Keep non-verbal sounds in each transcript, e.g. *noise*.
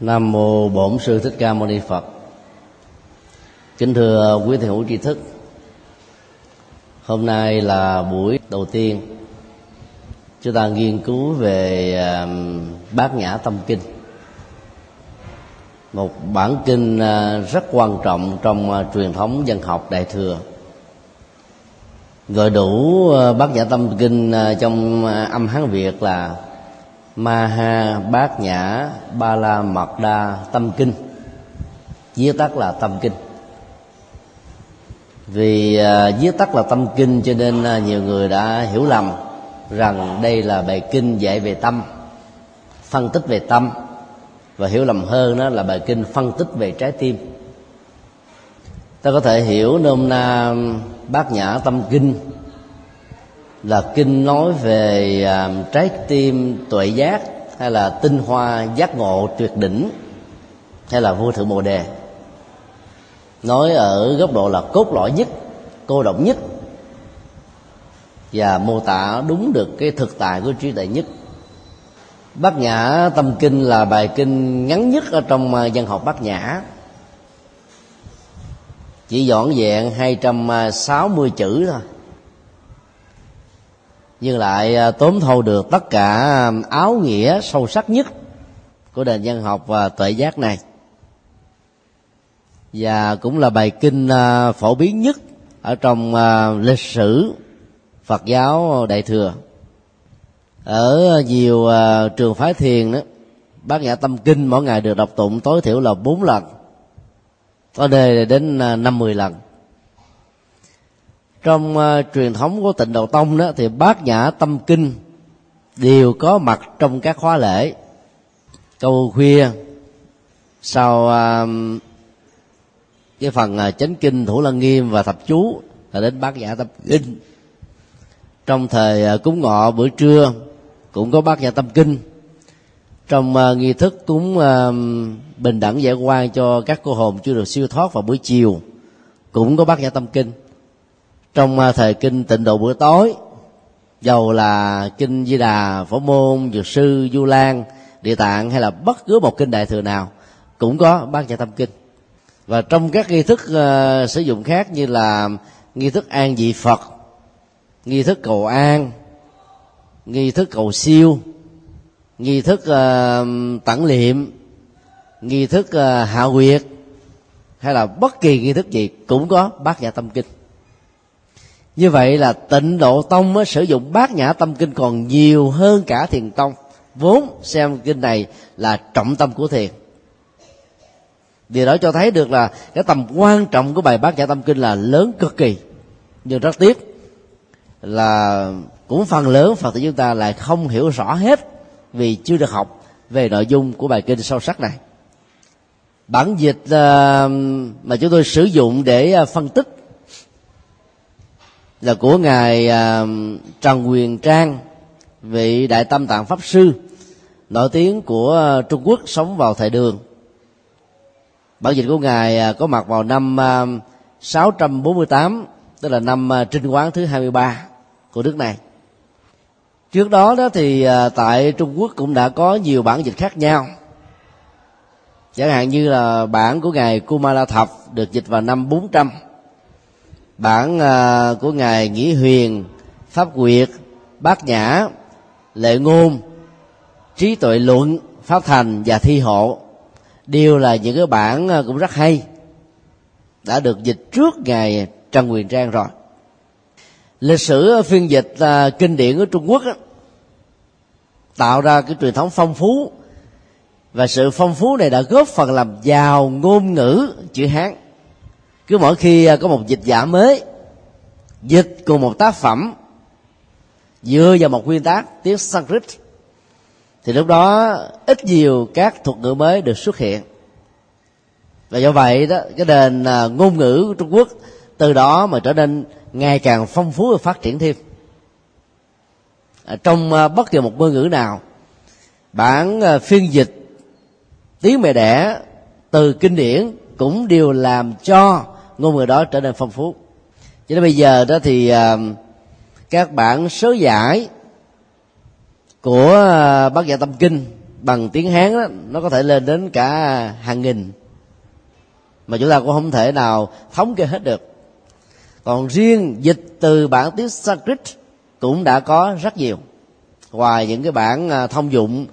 nam mô bổn sư thích ca mâu ni phật. Kính thưa quý thầy hữu tri thức, hôm nay là buổi đầu tiên chúng ta nghiên cứu về bát nhã tâm kinh. Một bản kinh ờ, rất quan trọng trong ờ, truyền thống dân học đại thừa. Gọi đủ ờ, bát nhã tâm kinh trong âm hán việt là Ma ha Bát Nhã Ba La Mật Đa Tâm Kinh Viết tắt là Tâm Kinh Vì viết tắt là Tâm Kinh cho nên nhiều người đã hiểu lầm Rằng đây là bài kinh dạy về tâm Phân tích về tâm Và hiểu lầm hơn đó là bài kinh phân tích về trái tim Ta có thể hiểu nôm na Bát Nhã Tâm Kinh là kinh nói về à, trái tim tuệ giác hay là tinh hoa giác ngộ tuyệt đỉnh hay là vô thượng bồ đề. Nói ở góc độ là cốt lõi nhất, cô động nhất và mô tả đúng được cái thực tại của trí tuệ nhất. Bát nhã tâm kinh là bài kinh ngắn nhất ở trong à, văn học bát nhã. Chỉ dọn vẹn 260 à, chữ thôi nhưng lại à, tóm thâu được tất cả à, áo nghĩa sâu sắc nhất của nền văn học và tuệ giác này. Và cũng là bài kinh à, phổ biến nhất ở trong lịch sử Phật giáo Đại thừa. Ở nhiều trường phái thiền đó, bát nhã tâm kinh mỗi ngày được đọc tụng tối thiểu là bốn lần, có đề đến năm mười lần trong uh, truyền thống của tịnh độ tông đó thì bát nhã tâm kinh đều có mặt trong các khóa lễ. Câu khuya sau uh, cái phần uh, chánh kinh thủ lăng nghiêm và thập chú là đến bát nhã tâm kinh. Trong thời uh, cúng ngọ bữa trưa cũng có bát nhã tâm kinh. Trong uh, nghi thức cúng uh, bình đẳng giải quan cho các cô hồn chưa được siêu thoát vào buổi chiều cũng có bát nhã tâm kinh trong à, thời kinh tịnh độ bữa tối dầu là kinh di đà phổ môn dược sư du lan địa tạng hay là bất cứ một kinh đại thừa nào cũng có bát nhã tâm kinh. Và trong các nghi thức uh, sử dụng khác như là nghi thức an vị phật nghi thức cầu an nghi thức cầu siêu nghi thức à, uh, tặng liệm nghi thức uh, hạ quyệt hay là bất kỳ nghi thức gì cũng có bát nhã tâm kinh như vậy là tịnh độ tông mới sử dụng bát nhã tâm kinh còn nhiều hơn cả thiền tông. Vốn xem kinh này là trọng tâm của thiền. Điều đó cho thấy được là cái tầm quan trọng của bài bát nhã tâm kinh là lớn cực kỳ. Nhưng rất tiếc là cũng phần lớn phật tử chúng ta lại không hiểu rõ hết vì chưa được học về nội dung của bài kinh sâu sắc này. Bản dịch ờ, mà chúng tôi sử dụng để ờ, phân tích là của ngài à, trần quyền trang, vị đại tâm tạng pháp sư, nổi tiếng của à, trung quốc sống vào thời đường. Bản dịch của ngài à, có mặt vào năm 648 tức là năm trinh quán thứ 23 của nước này. Trước đó đó thì tại trung quốc cũng đã có nhiều bản dịch khác nhau. Chẳng hạn như là bản của ngài kumala thập được dịch vào năm 400 bản uh, của ngài nghĩa huyền pháp quyệt bát nhã lệ ngôn trí tuệ luận pháp thành và thi hộ. Đều là những cái bản uh, cũng rất hay. Đã được dịch trước ngài trần quyền trang rồi. Lịch sử ờ, phiên dịch uh, kinh điển ở trung quốc tạo ra cái truyền thống phong phú. Và sự phong phú này đã góp phần làm giàu ngôn ngữ chữ hán cứ mỗi khi à, có một dịch giả mới, dịch cùng một tác phẩm, dựa vào một nguyên tác, tiếng Sanskrit, thì lúc đó ít nhiều các thuật ngữ mới được xuất hiện. Và do vậy đó, cái nền à, ngôn ngữ của Trung Quốc từ đó mà trở nên ngày càng phong phú và phát triển thêm. À, trong bất kỳ một ngôn ngữ nào, bản phiên dịch tiếng mẹ đẻ từ kinh điển cũng đều làm cho ngôn ngữ đó trở nên phong phú. Cho nên bây giờ đó thì à, các bản sớ giải của à, bác giả tâm kinh bằng tiếng hán đó, nó có thể lên đến cả hàng nghìn. Mà chúng ta cũng không thể nào thống kê hết được. Còn riêng dịch từ bản tiếng Sanskrit cũng đã có rất nhiều. Ngoài những cái bản à, thông dụng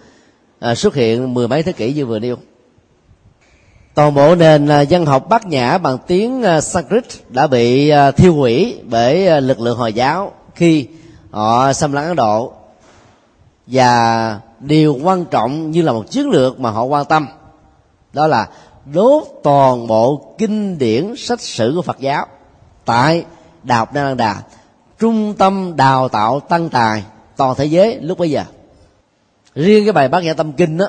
xuất hiện mười mấy thế kỷ như vừa nêu toàn bộ nền à, dân học bát nhã bằng tiếng à, Sanskrit đã bị à, thiêu hủy bởi lực lượng hồi giáo khi họ xâm lấn Ấn Độ. Và điều quan trọng như là một chiến lược mà họ quan tâm, đó là đốt toàn bộ kinh điển sách sử của Phật giáo tại Đại học Đà Đà, trung tâm đào tạo tăng tài toàn thế giới lúc bấy giờ. Riêng cái bài bát nhã tâm kinh đó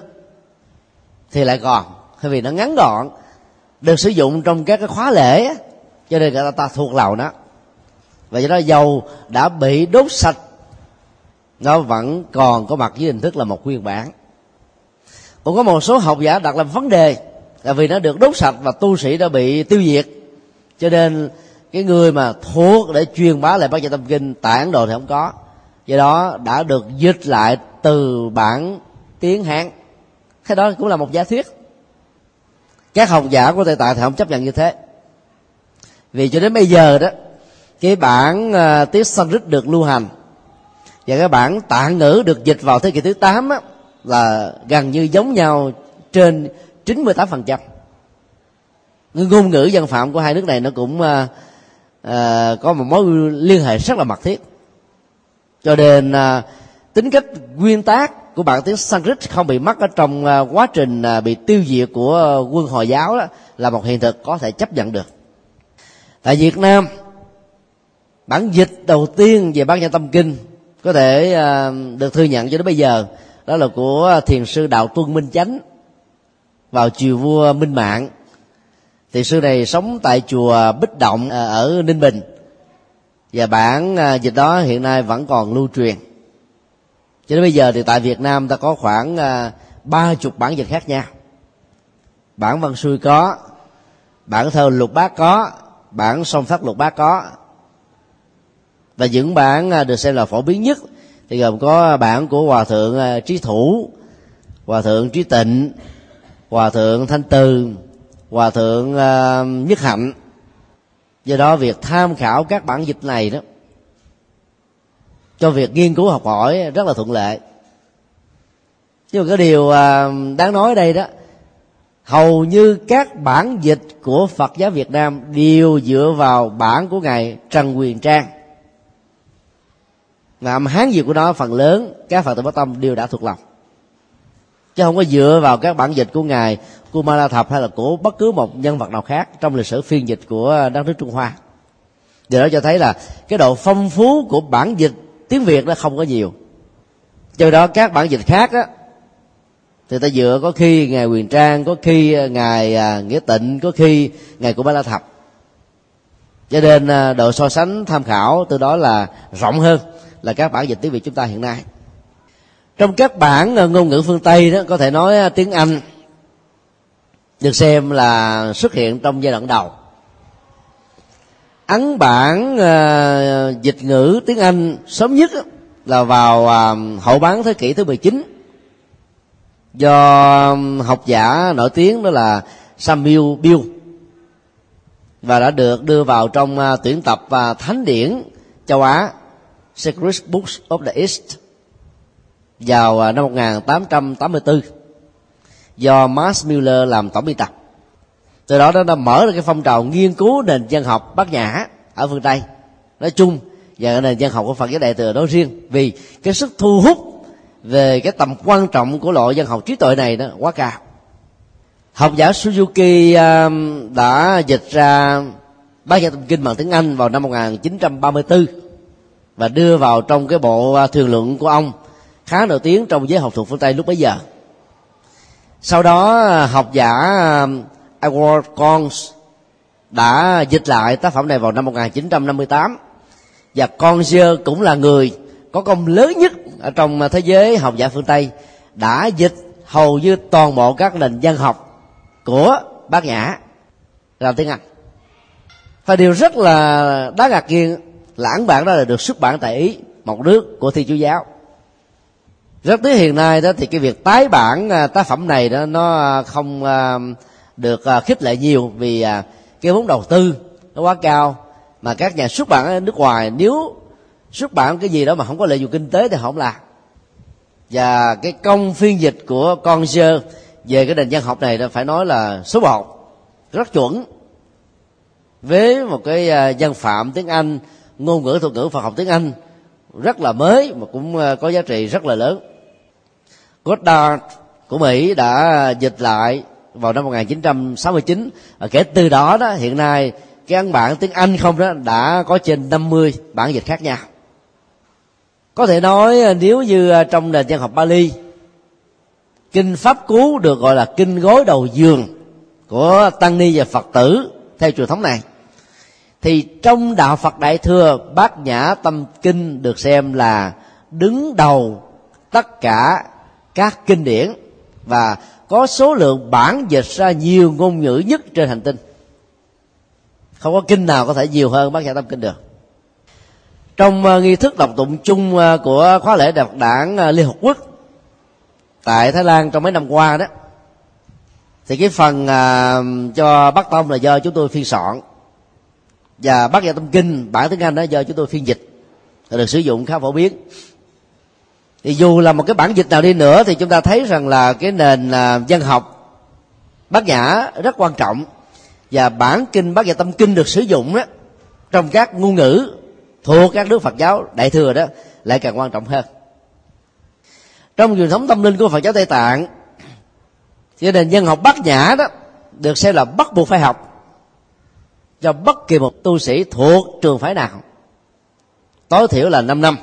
thì lại còn bởi vì nó ngắn gọn. Được sử dụng trong các cái khóa lễ cho nên người ta, ta thuộc lòng nó. Và do đó dầu đã bị đốt sạch nó vẫn còn có mặt dưới hình thức là một nguyên bản. Cũng có một số học giả đặt làm vấn đề là vì nó được đốt sạch và tu sĩ đã bị tiêu diệt. Cho nên cái người mà thuộc để truyền bá lại bát nhã tâm kinh tại ấn độ thì không có. Do đó đã được dịch lại từ bản tiếng hán. Cái đó cũng là một giả thuyết các học giả của tây tạng thì không chấp nhận như thế. Vì cho đến bây giờ đó cái bản ờ, uh, tiếng Sanskrit được lưu hành và cái bản tạng ngữ được dịch vào thế kỷ thứ 8 á, là gần như giống nhau trên 98% ngôn ngữ dân phạm của hai nước này nó cũng uh, uh, có một mối liên hệ rất là mật thiết. Cho nên uh, tính cách, nguyên tác của bản tiếng Sanskrit không bị mất ở trong à, quá trình à, bị tiêu diệt của à, quân hồi giáo đó là một hiện thực có thể chấp nhận được. Tại Việt Nam, bản dịch đầu tiên về bát nhã tâm kinh có thể được thừa nhận cho đến bây giờ đó là của thiền sư đạo tuân minh chánh vào chiều vua minh mạng. Thiền sư này sống tại chùa bích động ở ninh bình và bản dịch đó hiện nay vẫn còn lưu truyền cho đến bây giờ thì tại việt nam ta có khoảng à, ba chục bản dịch khác nhau. Bản văn xuôi có, bản thơ lục bát có, bản song phát lục bát có. Và những bản à, được xem là phổ biến nhất thì gồm có bản của hòa thượng à, trí thủ, hòa thượng trí tịnh, hòa thượng thanh từ, hòa thượng nhất hạnh. Do đó việc tham khảo các bản dịch này đó cho việc nghiên cứu học hỏi rất là thuận lợi. Nhưng mà cái điều à, đáng nói đây đó, hầu như các bản dịch của phật giáo việt nam đều dựa vào bản của ngài trần quyền trang. Và âm hán gì của nó, phần lớn các phật tử bất tâm đều đã thuộc lòng. Chứ không có dựa vào các bản dịch của ngài Kumara Thập hay là của bất cứ một nhân vật nào khác trong lịch sử phiên dịch của đất nước Trung Hoa. Điều đó cho thấy là cái độ phong phú của bản dịch tiếng Việt nó không có nhiều. Do đó các bản dịch khác á thì ta dựa có khi ngài Quyền Trang có khi à, ngài à, Nghĩa Tịnh có khi ngài của Ba La Thập. Cho nên à, độ so sánh tham khảo từ đó là rộng hơn là các bản dịch tiếng Việt chúng ta hiện nay. Trong các bản à, ngôn ngữ phương tây đó có thể nói à, tiếng anh được xem là xuất hiện trong giai đoạn đầu ấn bản uh, dịch ngữ tiếng anh sớm nhất là vào uh, hậu bán thế kỷ thứ 19 do học giả nổi tiếng đó là Samuel Bill. Và đã được đưa vào trong uh, tuyển tập uh, thánh điển châu Á Secret Books of the East vào uh, năm 1884 do Max Muller làm tổng biên tập từ đó nó đã mở ra cái phong trào nghiên cứu nền dân học bát nhã ở phương tây. Nói chung, và nền dân học của phật giáo đại thừa nói riêng, vì cái sức thu hút về cái tầm quan trọng của loại dân học trí tuệ này đó quá cao. Học giả Suzuki um, đã dịch ra bát nhã tâm kinh bằng tiếng Anh vào năm 1934 và đưa vào trong cái bộ à, thường luận của ông, khá nổi tiếng trong giới học thuật phương tây lúc bấy giờ. Sau đó à, học giả à, um, Edward Cons đã dịch lại tác phẩm này vào năm 1958 và Consier cũng là người có công lớn nhất ở trong thế giới học giả phương Tây đã dịch hầu như toàn bộ các nền văn học của bác nhã. Làm tiếng Anh. Và điều rất là đáng ngạc nhiên là ấn bản đó là được xuất bản tại Ý một nước của thi Chúa giáo. Rất tiếc hiện nay đó thì cái việc tái bản à, tác phẩm này đó nó không à, được à, khích lệ nhiều vì à, cái vốn đầu tư nó quá cao. Mà các nhà xuất bản ở nước ngoài, nếu xuất bản cái gì đó mà không có lợi dụng kinh tế thì không làm. Và cái công phiên dịch của con sơ về cái nền văn học này phải nói là số một, rất chuẩn. Với một cái à, văn phạm tiếng anh, ngôn ngữ thuật ngữ phật học tiếng anh rất là mới mà cũng có giá trị rất là lớn. Goddard của Mỹ đã dịch lại vào năm 1969 và ờ, kể từ đó đó, hiện nay cái ấn bản tiếng Anh không đó đã có trên 50 bản dịch khác nhau. Có thể nói ờ, nếu như ờ, trong nền văn học Bali, kinh pháp cú được gọi là kinh gối đầu giường của tăng ni và phật tử theo truyền thống này, thì trong đạo phật đại thừa, bát nhã tâm kinh được xem là đứng đầu tất cả các kinh điển và có số lượng bản dịch ra nhiều ngôn ngữ nhất trên hành tinh. Không có kinh nào có thể nhiều hơn bát giả tâm kinh được. Trong uh, nghi thức đọc tụng chung uh, của khóa lễ đặc đảng uh, liên hợp quốc tại thái lan trong mấy năm qua đó thì cái phần uh, cho bắc tông là do chúng tôi phiên soạn. Và bát giả tâm kinh bản tiếng anh đó do chúng tôi phiên dịch được sử dụng khá phổ biến thì dù là một cái bản dịch nào đi nữa thì chúng ta thấy rằng là cái nền à, dân học bát nhã rất quan trọng và bản kinh bát nhã tâm kinh được sử dụng đó trong các ngôn ngữ thuộc các nước phật giáo đại thừa đó lại càng quan trọng hơn. Trong truyền thống tâm linh của phật giáo tây tạng cho nên dân học bát nhã đó được xem là bắt buộc phải học cho bất kỳ một tu sĩ thuộc trường phái nào. Tối thiểu là 5 năm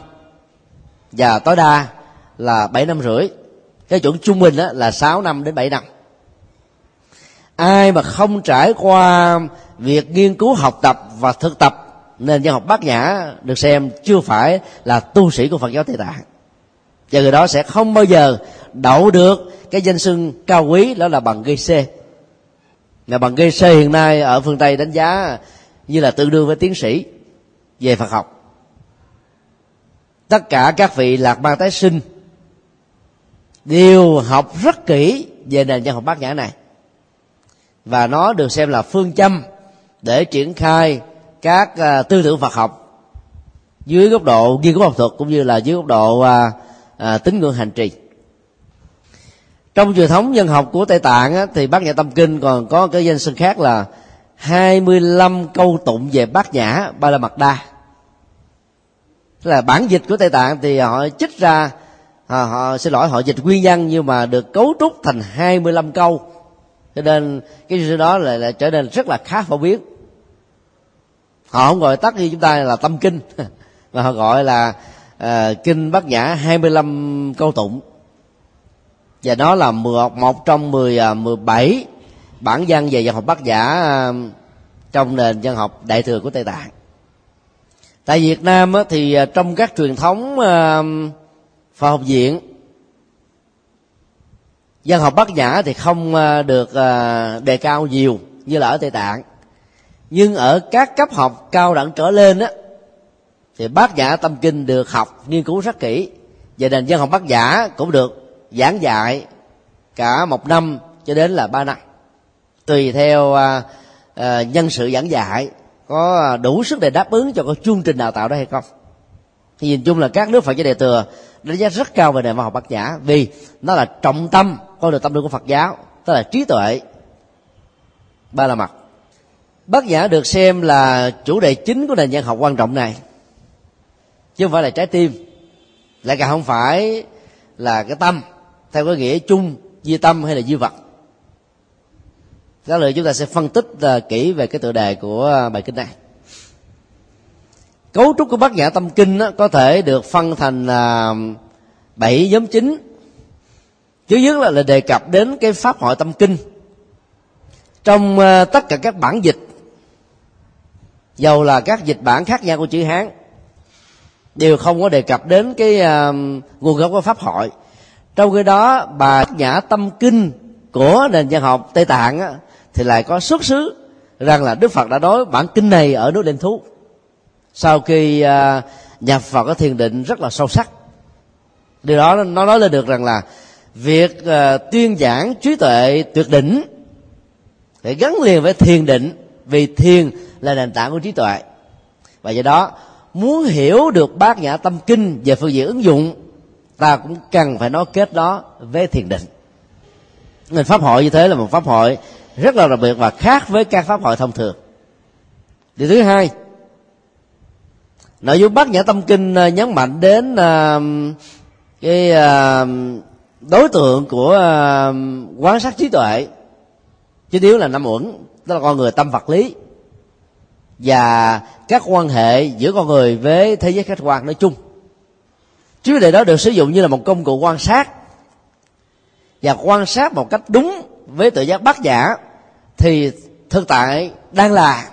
và tối đa là 7 năm rưỡi. Cái chuẩn trung bình đó là 6 năm đến 7 năm. Ai mà không trải qua việc nghiên cứu học tập và thực tập nên văn học bát nhã được xem chưa phải là tu sĩ của phật giáo tây tạng. Và người đó sẽ không bao giờ đậu được cái danh xưng cao quý, đó là bằng gây c. Là bằng gây c hiện nay ở phương tây đánh giá như là tương đương với tiến sĩ về phật học tất cả các vị lạc ma tái sinh đều học rất kỹ về nền văn học bát nhã này. Và nó được xem là phương châm để triển khai các uh, tư tưởng Phật học dưới góc độ nghiên cứu học thuật cũng như là dưới góc độ uh, uh, tín ngưỡng hành trì. Trong truyền thống dân học của Tây Tạng á, thì Bát Nhã Tâm Kinh còn có cái danh xưng khác là 25 câu tụng về Bát Nhã Ba La Mật Đa. Tức là bản dịch của Tây Tạng thì họ chích ra họ, họ xin lỗi họ dịch nguyên văn nhưng mà được cấu trúc thành 25 câu. Cho nên cái sự đó lại, là trở nên rất là khá phổ biến. Họ không gọi tắt như chúng ta là tâm kinh *laughs* mà họ gọi là uh, kinh bát nhã 25 câu tụng. Và đó là một, một trong 10, 17 ờ, bản văn về văn học bát nhã uh, trong nền văn học đại thừa của tây tạng tại việt nam thì à, trong các truyền thống à, phật học viện văn học bát nhã thì không à, được đề cao nhiều như là ở tây tạng. Nhưng ở các cấp học cao đẳng trở lên á, thì bát nhã tâm kinh được học nghiên cứu rất kỹ. Và nền văn học bát nhã cũng được giảng dạy cả một năm cho đến là ba năm. Tùy theo nhân sự giảng dạy có đủ sức để đáp ứng cho cái chương trình đào tạo đó hay không? Thì nhìn chung là các nước phật giáo đại thừa đánh giá rất cao về nền văn học bát nhã vì nó là trọng tâm, con đường tâm linh của phật giáo, tức là trí tuệ. Ba la mặt. Bát nhã được xem là chủ đề chính của nền văn học quan trọng này. Chứ không phải là trái tim. Lại càng không phải là cái tâm, theo cái nghĩa chung di tâm hay là di vật đó là chúng ta sẽ phân tích uh, kỹ về cái tựa đề của ờ, bài kinh này. Cấu trúc của bát nhã tâm kinh đó, có thể được phân thành à, bảy nhóm chính. Thứ nhất là, là đề cập đến cái pháp hội tâm kinh. Trong uh, tất cả các bản dịch dầu là các dịch bản khác nhau của chữ hán đều không có đề cập đến cái uh, nguồn gốc của pháp hội. Trong khi đó bà nhã tâm kinh của nền văn học tây tạng á, thì lại có xuất xứ rằng là đức phật đã nói bản kinh này ở nước đền thú. Sau khi à, nhập vào cái thiền định rất là sâu sắc. Điều đó nó nói lên được rằng là việc à, tuyên giảng trí tuệ tuyệt đỉnh phải gắn liền với thiền định, vì thiền là nền tảng của trí tuệ. Và do đó, muốn hiểu được bát nhã tâm kinh về phương diện ứng dụng, ta cũng cần phải nói kết đó với thiền định. Nên pháp hội như thế là một pháp hội rất là đặc biệt và khác với các pháp hội thông thường. Điều thứ hai nội dung bát nhã tâm kinh à, nhấn mạnh đến uh, cái uh, đối tượng của uh, quán sát trí tuệ. Chứ nếu là năm uẩn đó là con người tâm vật lý và các quan hệ giữa con người với thế giới khách quan nói chung. Chứ đề đó được sử dụng như là một công cụ quan sát và quan sát một cách đúng với tự giác bát giả, thì thực tại đang là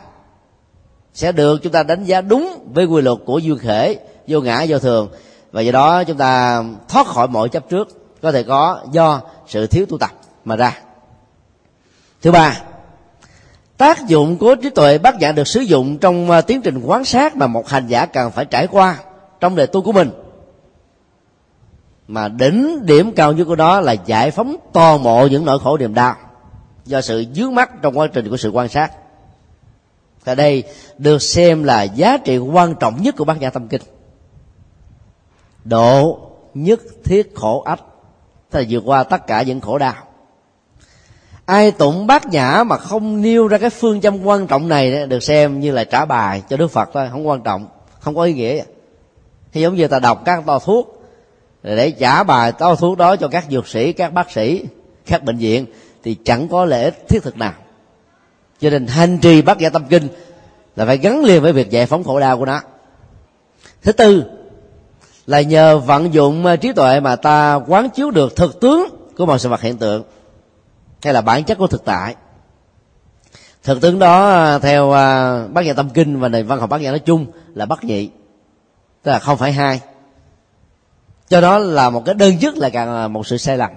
sẽ được chúng ta đánh giá đúng với quy luật của duyên khể, vô ngã, vô thường. Và do đó chúng ta thoát khỏi mọi chấp trước, có thể có do sự thiếu tu tập mà ra. Thứ ba, tác dụng của trí tuệ bát nhã được sử dụng trong à, tiến trình quán sát mà một hành giả cần phải trải qua trong đời tu của mình mà đỉnh điểm cao nhất của đó là giải phóng toàn bộ những nỗi khổ niềm đau do sự dướng mắt trong quá trình của sự quan sát. Tại đây được xem là giá trị quan trọng nhất của bát nhã tâm kinh. Độ nhất thiết khổ ách tức là vượt qua tất cả những khổ đau. Ai tụng bát nhã mà không nêu ra cái phương châm quan trọng này được xem như là trả bài cho đức phật thôi, không quan trọng, không có ý nghĩa. Thì giống như ta đọc các to thuốc để trả bài to thuốc đó cho các dược sĩ, các bác sĩ, các bệnh viện, thì chẳng có lợi ích thiết thực nào. Cho nên hành trì bát giả tâm kinh là phải gắn liền với việc giải phóng khổ đau của nó. Thứ tư là nhờ vận dụng à, trí tuệ mà ta quán chiếu được thực tướng của mọi sự vật hiện tượng, hay là bản chất của thực tại. Thực tướng đó à, theo bác bát tâm kinh và nền văn học bát giả nói chung là bất nhị, tức là không phải hai cho đó là một cái đơn chức là càng là một sự sai lầm.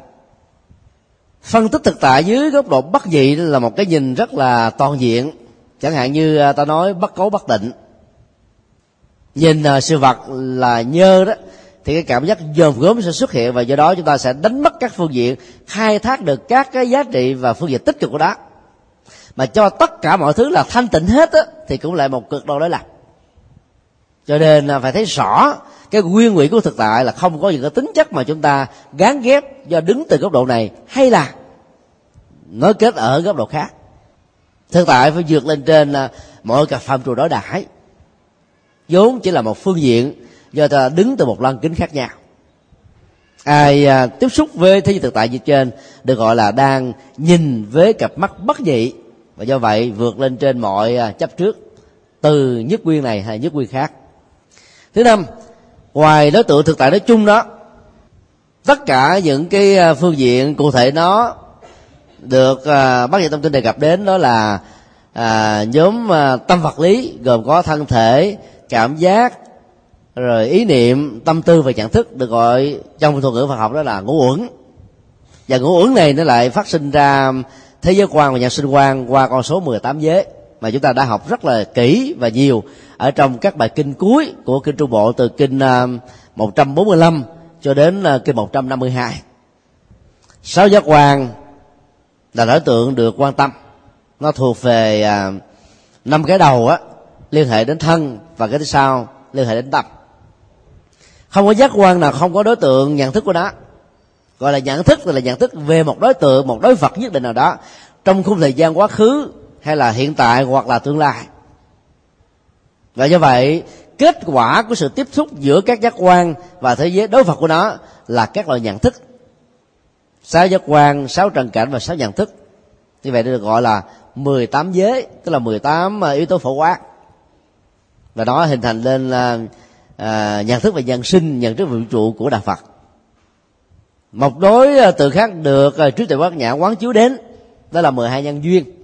Phân tích thực tại dưới góc độ bất dị là một cái nhìn rất là toàn diện. Chẳng hạn như à, ta nói bất cấu bất định. Nhìn à, sự vật là nhơ đó thì cái cảm giác dòm gớm sẽ xuất hiện và do đó chúng ta sẽ đánh mất các phương diện khai thác được các cái giá trị và phương diện tích cực của đó mà cho tất cả mọi thứ là thanh tịnh hết á, thì cũng lại một cực đoan đối lập cho nên là phải thấy rõ cái nguyên nguyện của thực tại là không có những cái tính chất mà chúng ta gán ghép do đứng từ góc độ này hay là nói kết ở góc độ khác. Thực tại phải vượt lên trên là mọi cả phạm trù đối đãi. Vốn chỉ là một phương diện do ta đứng từ một lăng kính khác nhau. Ai à, tiếp xúc với thế giới thực tại như trên được gọi là đang nhìn với cặp mắt bất dị và do vậy vượt lên trên mọi à, chấp trước từ nhất nguyên này hay nhất nguyên khác. Thứ năm ngoài đối tượng thực tại nói chung đó tất cả những cái à, phương diện cụ thể nó được à, bác sĩ tâm kinh đề cập đến đó là à, nhóm à, tâm vật lý gồm có thân thể cảm giác rồi ý niệm tâm tư và nhận thức được gọi trong thuật ngữ Phật học đó là ngũ uẩn. Và ngũ uẩn này nó lại phát sinh ra thế giới quan và nhân sinh quan qua con số 18 giới mà chúng ta đã học rất là kỹ và nhiều ở trong các bài kinh cuối của kinh Trung Bộ từ kinh à, 145 cho đến à, kinh 152 sáu giác quan là đối tượng được quan tâm. Nó thuộc về à, năm cái đầu á, liên hệ đến thân và cái thứ sau, liên hệ đến tâm. Không có giác quan nào không có đối tượng nhận thức của nó. Gọi là nhận thức là nhận thức về một đối tượng, một đối vật nhất định nào đó trong khung thời gian quá khứ hay là hiện tại hoặc là tương lai và do vậy kết quả của sự tiếp xúc giữa các giác quan và thế giới đối vật của nó là các loại nhận thức. Sáu giác quan sáu trần cảnh và sáu nhận thức. Như vậy được gọi là 18 giới tức là 18 à, yếu tố phổ quát. Và nó hình thành lên là à, nhận thức về nhân sinh nhận thức về vũ trụ của đạo phật. Một đối à, từ khác được à, trí tuệ bát nhã quán chiếu đến đó là 12 nhân duyên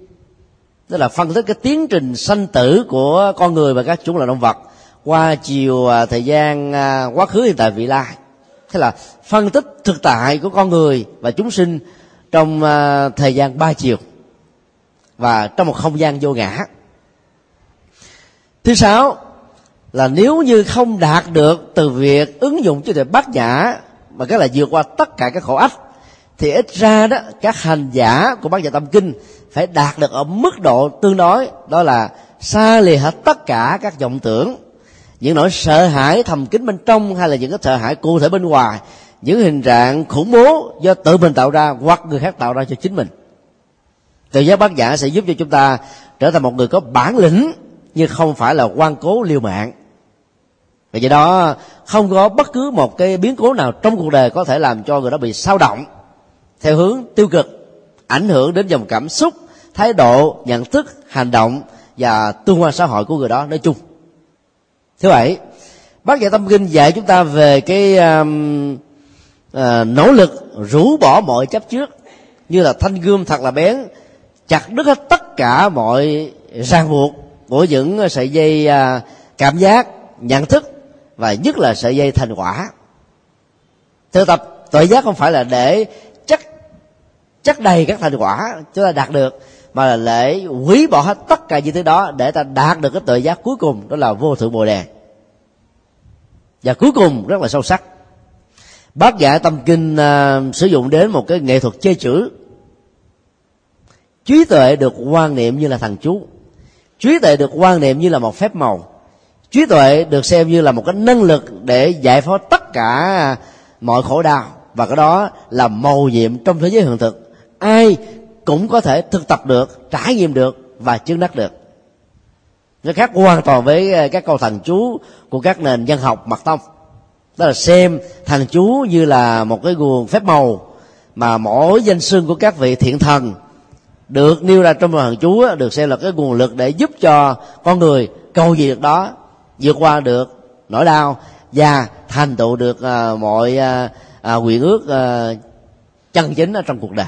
tức là phân tích cái tiến trình sanh tử của con người và các chủng loại động vật qua chiều à, thời gian à, quá khứ, hiện tại, vị lai. Thế là phân tích thực tại của con người và chúng sinh trong à, thời gian ba chiều và trong một không gian vô ngã. Thứ sáu là nếu như không đạt được từ việc ứng dụng cho tuệ bát nhã mà cái là vượt qua tất cả các khổ ách thì ít ra đó, các hành giả của bát nhã tâm kinh phải đạt được ở mức độ tương đối, đó là xa lìa hết tất cả các vọng tưởng. Những nỗi sợ hãi thầm kín bên trong hay là những cái sợ hãi cụ thể bên ngoài, những hình trạng khủng bố do tự mình tạo ra hoặc người khác tạo ra cho chính mình. Tự giác bát giả sẽ giúp cho chúng ta trở thành một người có bản lĩnh, nhưng không phải là quan cố liều mạng. Và do đó, không có bất cứ một cái biến cố nào trong cuộc đời có thể làm cho người đó bị sao động theo hướng tiêu cực ảnh hưởng đến dòng cảm xúc thái độ nhận thức hành động và tương quan xã hội của người đó nói chung. Thứ bảy bác dạy tâm kinh dạy chúng ta về cái um, uh, nỗ lực rũ bỏ mọi chấp trước như là thanh gươm thật là bén chặt đứt hết tất cả mọi ràng buộc của những sợi dây uh, cảm giác nhận thức và nhất là sợi dây thành quả. Thực tập tội giác không phải là để chắc đầy các thành quả chúng ta đạt được mà là lễ quý bỏ hết tất cả những thứ đó để ta đạt được cái tự giác cuối cùng đó là vô thượng bồ đề. Và cuối cùng rất là sâu sắc. Bác giả tâm kinh uh, sử dụng đến một cái nghệ thuật chơi chữ. Trí tuệ được quan niệm như là thằng chú. Trí tuệ được quan niệm như là một phép màu. Trí tuệ được xem như là một cái năng lực để giải phóng tất cả mọi khổ đau. Và cái đó là màu nhiệm trong thế giới hiện thực ai cũng có thể thực tập được trải nghiệm được và chứng đắc được. Nó khác hoàn toàn với ờ, các câu thần chú của các nền dân học mật tông. Đó là xem thần chú như là một cái nguồn phép màu mà mỗi danh xưng của các vị thiện thần được nêu ra trong thần chú được xem là cái nguồn lực để giúp cho con người cầu gì được đó vượt qua được nỗi đau và thành tựu được ờ, mọi uh, nguyện ước chân chính ở trong cuộc đời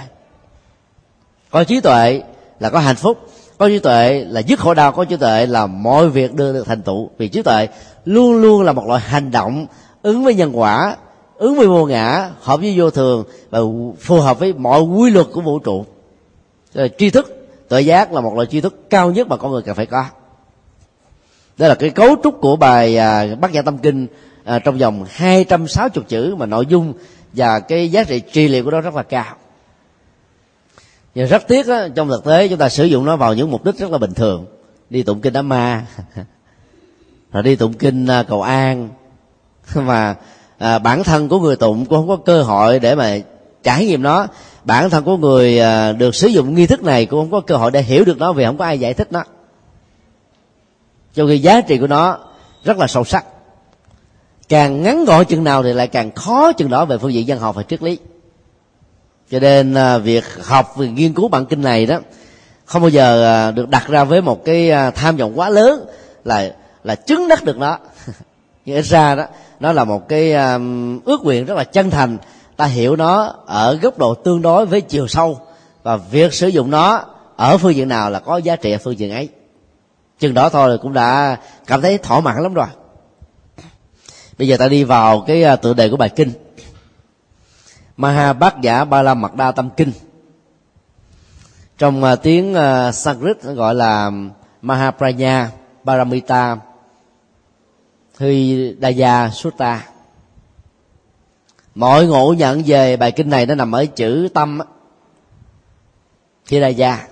có trí tuệ là có hạnh phúc có trí tuệ là dứt khổ đau có trí tuệ là mọi việc đưa được thành tựu. Vì trí tuệ luôn luôn là một loại hành động ứng với nhân quả ứng với vô ngã hợp với vô thường và phù hợp với mọi quy luật của vũ trụ. Rồi, tri thức tuệ giác là một loại tri thức cao nhất mà con người cần phải có. Đó là cái cấu trúc của bài à, bát nhã tâm kinh à, trong vòng 260 chữ mà nội dung và cái giá trị trị liệu của nó rất là cao nhưng rất tiếc á, trong thực tế chúng ta sử dụng nó vào những mục đích rất là bình thường. Đi tụng kinh đám ma. *laughs* Rồi đi tụng kinh à, cầu an. *laughs* Mà à, bản thân của người tụng cũng không có cơ hội để mà trải nghiệm nó. Bản thân của người à, được sử dụng nghi thức này cũng không có cơ hội để hiểu được nó vì không có ai giải thích nó. Cho khi giá trị của nó rất là sâu sắc. Càng ngắn gọn chừng nào thì lại càng khó chừng đó về phương diện dân học và triết lý cho nên à, việc học và nghiên cứu bản kinh này đó, không bao giờ à, được đặt ra với một cái à, tham vọng quá lớn là là chứng đắc được nó. *laughs* Nhưng ra đó, nó là một cái ước nguyện rất là chân thành. Ta hiểu nó ở góc độ tương đối với chiều sâu và việc sử dụng nó ở phương diện nào là có giá trị ở phương diện ấy. Chừng đó thôi cũng đã cảm thấy thỏa mãn lắm rồi. Bây giờ ta đi vào cái tựa đề của bài kinh. Maha Bát Giả Ba La Mật Đa Tâm Kinh. Trong uh, tiếng uh, Sanskrit gọi là Mahapranya Paramita Hridaya Sutta. Mọi ngộ nhận về bài kinh này nó nằm ở chữ tâm Hridaya.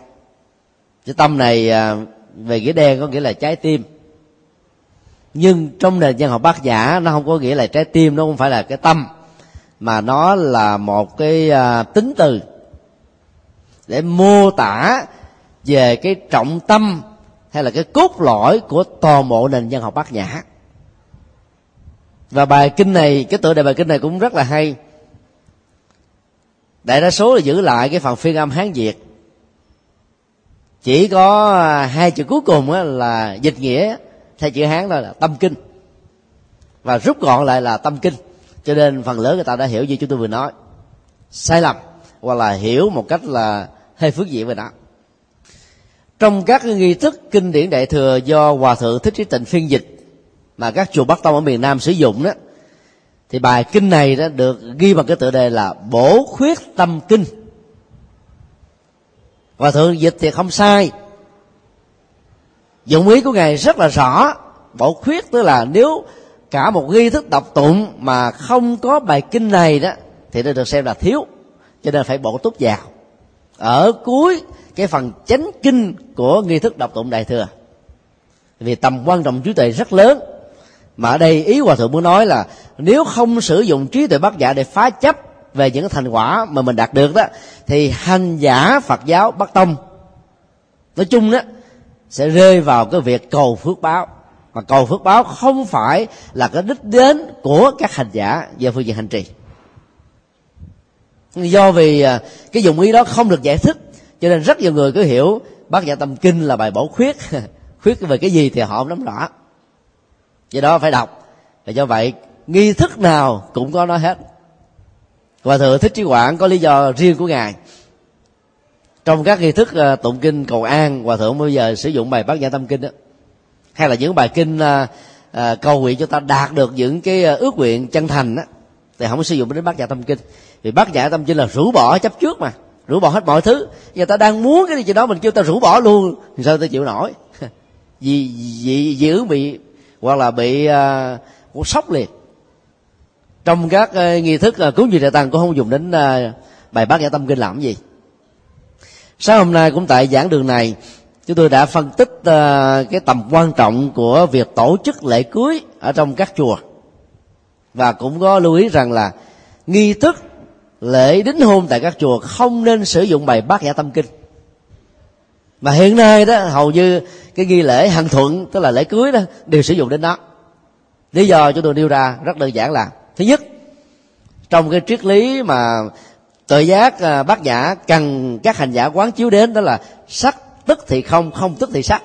Chữ tâm này uh, về nghĩa đen có nghĩa là trái tim. Nhưng trong nền văn học bát giả nó không có nghĩa là trái tim nó không phải là cái tâm mà nó là một cái à, tính từ để mô tả về cái trọng tâm hay là cái cốt lõi của toàn bộ nền văn học bát nhã. Và bài kinh này cái tựa đề bài kinh này cũng rất là hay. Đại đa số là giữ lại cái phần phiên âm hán việt. Chỉ có à, hai chữ cuối cùng là dịch nghĩa theo chữ hán đó là tâm kinh. Và rút gọn lại là tâm kinh cho nên phần lớn người ta đã hiểu như chúng tôi vừa nói. Sai lầm, hoặc là hiểu một cách là hơi phước diện về đó trong các nghi thức kinh điển đại thừa do hòa thượng thích trí tịnh phiên dịch mà các chùa bắc tông ở miền nam sử dụng đó, thì bài kinh này đã được ghi bằng cái tựa đề là bổ khuyết tâm kinh. Hòa thượng dịch thì không sai. Dụng ý của ngài rất là rõ. Bổ khuyết tức là nếu cả một nghi thức đọc tụng mà không có bài kinh này đó, thì nó được xem là thiếu, cho nên phải bổ túc vào. Ở cuối cái phần chánh kinh của nghi thức đọc tụng đại thừa vì tầm quan trọng trí tuệ rất lớn. Mà ở đây ý hòa thượng muốn nói là nếu không sử dụng trí tuệ bát giả để phá chấp về những thành quả mà mình đạt được đó, thì hành giả phật giáo bắc tông, nói chung đó, sẽ rơi vào cái việc cầu phước báo mà cầu phước báo không phải là cái đích đến của các hành giả về phương diện hành trì. Do vì à, cái dụng ý đó không được giải thích, cho nên rất nhiều người cứ hiểu bát nhã tâm kinh là bài bổ khuyết. *laughs* Khuyết về cái gì thì họ không nắm rõ. Do đó phải đọc. Và do vậy, nghi thức nào cũng có nói hết. Hòa thượng thích trí quảng có lý do riêng của ngài. Trong các nghi thức à, tụng kinh cầu an, hòa thượng bây giờ sử dụng bài bát nhã tâm kinh đó hay là những bài kinh à, à, cầu nguyện cho ta đạt được những cái à, ước nguyện chân thành á, thì không sử dụng đến bát nhã tâm kinh. Vì bát nhã tâm kinh là rũ bỏ chấp trước mà rũ bỏ hết mọi thứ. Giờ ta đang muốn cái gì đó mình kêu ta rũ bỏ luôn. Thì sao ta chịu nổi? *laughs* Vì vì giữ bị hoặc là bị uh, sốc liền. Trong các uh, nghi thức uh, cứu dường đại tăng cũng không dùng đến uh, bài bát nhã tâm kinh làm gì. Sáng hôm nay cũng tại giảng đường này chúng tôi đã phân tích ờ, cái tầm quan trọng của việc tổ chức lễ cưới ở trong các chùa. Và cũng có lưu ý rằng là nghi thức lễ đính hôn tại các chùa không nên sử dụng bài bát nhã tâm kinh. Mà hiện nay đó, hầu như cái nghi lễ hằng thuận, tức là lễ cưới đó, đều sử dụng đến đó lý do chúng tôi nêu ra rất đơn giản là, thứ nhất, trong cái triết lý mà tự giác ờ, bát nhã cần các hành giả quán chiếu đến đó là sắc tức thì không không tức thì sắc.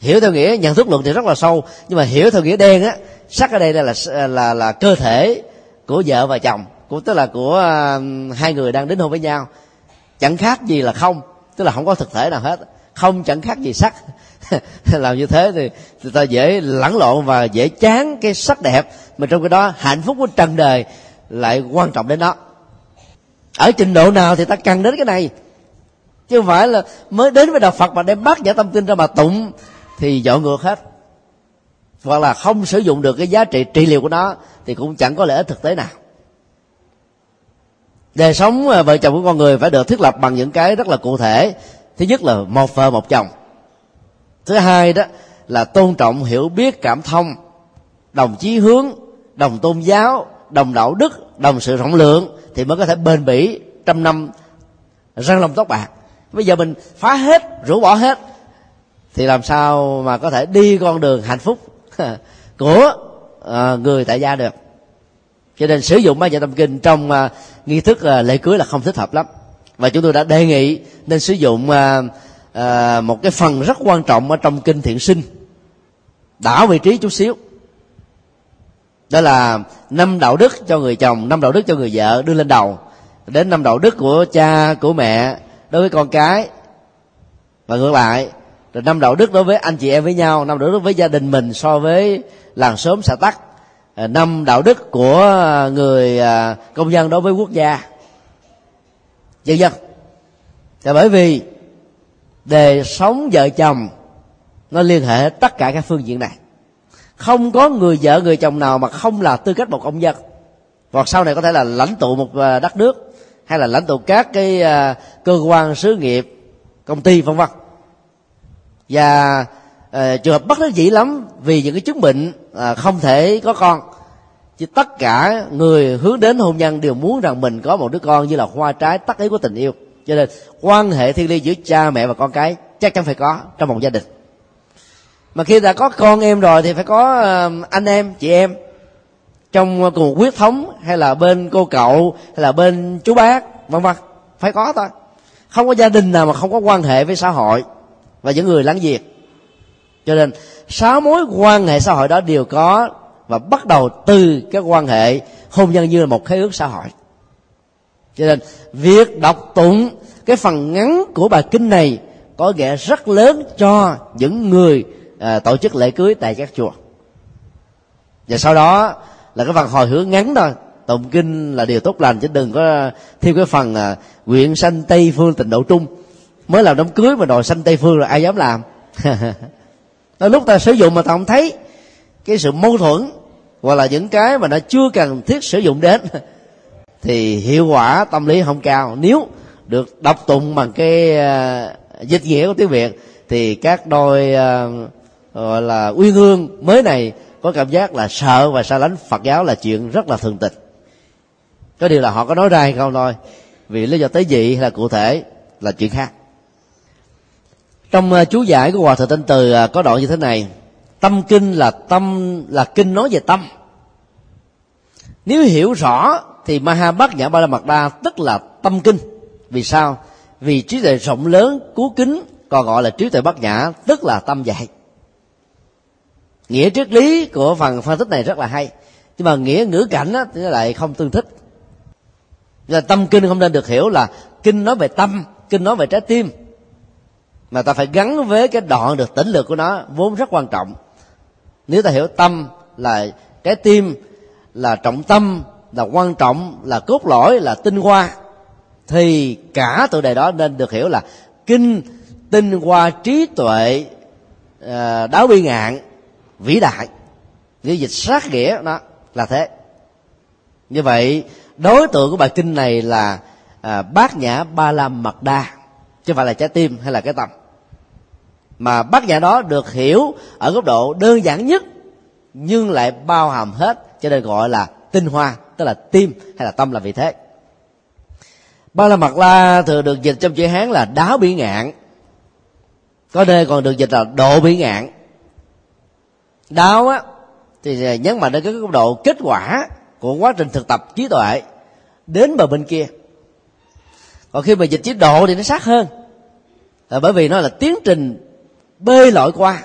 Hiểu theo nghĩa nhận thức luận thì rất là sâu nhưng mà hiểu theo nghĩa đen á sắc ở đây là là là, là cơ thể của vợ và chồng của tức là của uh, hai người đang đến hôn với nhau. Chẳng khác gì là không tức là không có thực thể nào hết. Không chẳng khác gì sắc. *laughs* Làm như thế thì người ta dễ lẫn lộn và dễ chán cái sắc đẹp mà trong cái đó hạnh phúc của trần đời lại quan trọng đến đó. Ở trình độ nào thì ta cần đến cái này chứ không phải là mới đến với đạo phật mà đem bắt giả tâm kinh ra mà tụng, thì dọn ngược hết. Hoặc là không sử dụng được cái giá trị trị liệu của nó, thì cũng chẳng có lợi ích thực tế nào. Đời sống à, vợ chồng của con người phải được thiết lập bằng những cái rất là cụ thể. Thứ nhất là một vợ, một chồng. Thứ hai đó là tôn trọng, hiểu biết, cảm thông, đồng chí hướng, đồng tôn giáo, đồng đạo đức, đồng sự rộng lượng, thì mới có thể bền bỉ trăm năm răng lông tóc bạc bây giờ mình phá hết rũ bỏ hết thì làm sao mà có thể đi con đường hạnh phúc *laughs* của uh, người tại gia được? Cho nên sử dụng ba nhà tâm kinh trong uh, nghi thức uh, lễ cưới là không thích hợp lắm. Và chúng tôi đã đề nghị nên sử dụng uh, uh, một cái phần rất quan trọng ở trong kinh thiện sinh. Đảo vị trí chút xíu. Đó là năm đạo đức cho người chồng năm đạo đức cho người vợ đưa lên đầu. Đến năm đạo đức của cha của mẹ đối với con cái, và ngược lại rồi năm đạo đức đối với anh chị em với nhau, năm đạo đức với gia đình mình so với làng xóm xã tắc. À, năm đạo đức của người à, công dân đối với quốc gia. Dân dân là bởi vì đời sống vợ chồng, nó liên hệ tất cả các phương diện này. Không có người vợ, người chồng nào mà không là tư cách một công dân hoặc sau này có thể là lãnh tụ một à, đất nước hay là lãnh tụ các cái à, cơ quan xứ nghiệp công ty vân vân. Và uh, trường hợp bất đắc dĩ lắm vì những cái chứng bệnh uh, không thể có con. Chứ tất cả người hướng đến hôn nhân đều muốn rằng mình có một đứa con như là hoa trái tắc ý của tình yêu. Cho nên quan hệ thiêng liêng giữa cha mẹ và con cái chắc chắn phải có trong một gia đình. Mà khi đã có con em rồi thì phải có uh, anh em chị em trong cùng một huyết thống hay là bên cô cậu hay là bên chú bác vân vân. Phải có thôi. Không có gia đình nào mà không có quan hệ với xã hội và những người láng giềng. Cho nên sáu mối quan hệ xã hội đó đều có và bắt đầu từ cái quan hệ hôn nhân như là một khế ước xã hội. Cho nên việc đọc tụng cái phần ngắn của bài kinh này có nghĩa rất lớn cho những người à, tổ chức lễ cưới tại các chùa. Và sau đó là cái phần hồi hướng ngắn thôi. Tụng kinh là điều tốt lành chứ đừng có thêm cái phần à, nguyện sanh tây phương tịnh độ trung. Mới làm đám cưới mà đòi sanh tây phương rồi ai dám làm? *laughs* Lúc ta sử dụng mà ta không thấy. Cái sự mâu thuẫn hoặc là những cái mà nó chưa cần thiết sử dụng đến *laughs* thì hiệu quả tâm lý không cao. Nếu được đọc tụng bằng cái uh, dịch nghĩa của tiếng việt thì các đôi uh, gọi là uyên hương mới này có cảm giác là sợ và xa lánh phật giáo là chuyện rất là thường tình có điều là họ có nói ra hay không thôi. Vì lý do tế dị hay là cụ thể là chuyện khác. Trong ờ, chú giải của hòa thượng tinh từ ờ, có đoạn như thế này. Tâm kinh là tâm, là kinh nói về tâm. Nếu hiểu rõ thì maha bát nhã ba la mật đa tức là tâm kinh. Vì sao? Vì trí tuệ rộng lớn, cứu kính, còn gọi là trí tuệ bát nhã, tức là tâm dạy nghĩa triết lý của phần phân tích này rất là hay. Nhưng mà nghĩa ngữ cảnh á, thì lại không tương thích. Là tâm kinh không nên được hiểu là kinh nói về tâm kinh nói về trái tim. Mà ta phải gắn với cái đoạn được tỉnh lược của nó vốn rất quan trọng. Nếu ta hiểu tâm là trái tim là trọng tâm là quan trọng là cốt lõi là tinh hoa thì cả tựa đề đó nên được hiểu là kinh tinh hoa trí tuệ à, đáo bi ngạn vĩ đại. Nếu dịch sát nghĩa đó là thế. Như vậy đối tượng của bài kinh này là à, bát nhã ba la mật đa chứ không phải là trái tim hay là cái tâm. Mà bát nhã đó được hiểu ở góc độ đơn giản nhất nhưng lại bao hàm hết cho nên gọi là tinh hoa tức là tim hay là tâm là vị thế. Ba la mật la thường được dịch trong chữ hán là đáo bỉ ngạn. Có nơi còn được dịch là độ bỉ ngạn đau á, thì nhấn mạnh đến cái góc độ kết quả của quá trình thực tập trí tuệ đến bờ bên kia. Còn khi mà dịch chế độ thì nó sát hơn. Là bởi vì nó là tiến trình bơi lội qua,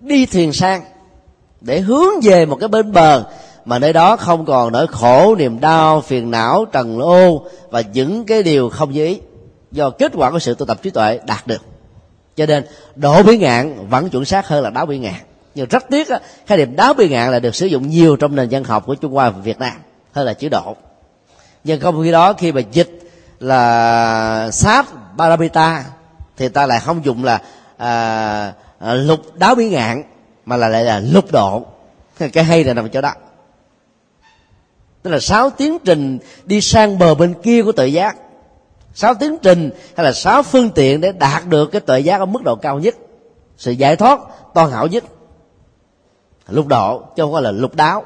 đi thuyền sang để hướng về một cái bên bờ mà nơi đó không còn nỗi khổ, niềm đau, phiền não, trần ô và những cái điều không như ý do kết quả của sự tu tập trí tuệ đạt được. Cho nên độ bí ngạn vẫn chuẩn xác hơn là đáo bí ngạn nhưng rất tiếc á, khái niệm đáo bị ngạn là được sử dụng nhiều trong nền văn học của trung hoa và việt nam hơn là chữ độ. Nhưng không khi đó khi mà dịch là sát baramita thì ta lại không dùng là à, à lục đáo bí ngạn mà là lại là lục độ. *laughs* Cái hay là nằm chỗ đó. Tức là sáu tiến trình đi sang bờ bên kia của tự giác. Sáu tiến trình hay là sáu phương tiện để đạt được cái tự giác ở mức độ cao nhất sự giải thoát toàn hảo nhất lục độ chứ không phải là lục đáo.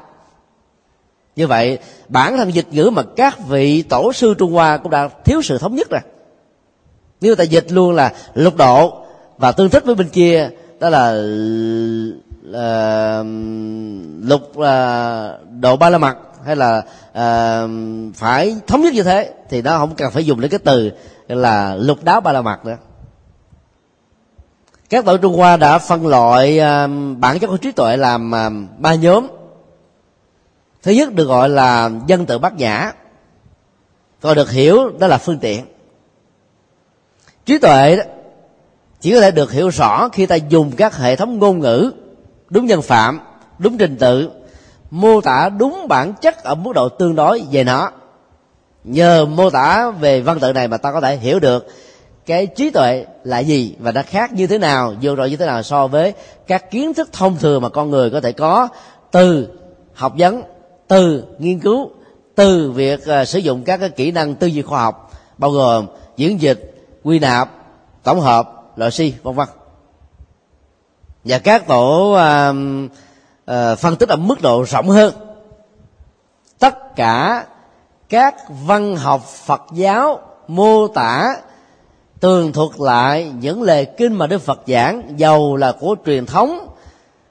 Như vậy bản thân dịch ngữ mà các vị tổ sư trung hoa cũng đã thiếu sự thống nhất rồi. Nếu ta dịch luôn là lục độ và tương thích với bên kia đó là là lục là độ ba la mật hay là à, phải thống nhất như thế thì nó không cần phải dùng đến cái từ là lục đáo ba la mật nữa các tổ trung hoa đã phân loại à, bản chất của trí tuệ làm à, ba nhóm. Thứ nhất được gọi là dân tự bát nhã. Còn được hiểu đó là phương tiện. Trí tuệ đó, chỉ có thể được hiểu rõ khi ta dùng các hệ thống ngôn ngữ, đúng nhân phạm, đúng trình tự, mô tả đúng bản chất ở mức độ tương đối về nó. Nhờ mô tả về văn tự này mà ta có thể hiểu được cái trí tuệ là gì và nó khác như thế nào vô rồi như thế nào so với các kiến thức thông thường mà con người có thể có từ học vấn từ nghiên cứu từ việc uh, sử dụng các cái kỹ năng tư duy khoa học bao gồm diễn dịch quy nạp tổng hợp loại si vân vân. Và các tổ uh, uh, phân tích ở mức độ rộng hơn. Tất cả các văn học phật giáo mô tả tường thuật lại những lời kinh mà đức phật giảng giàu là của truyền thống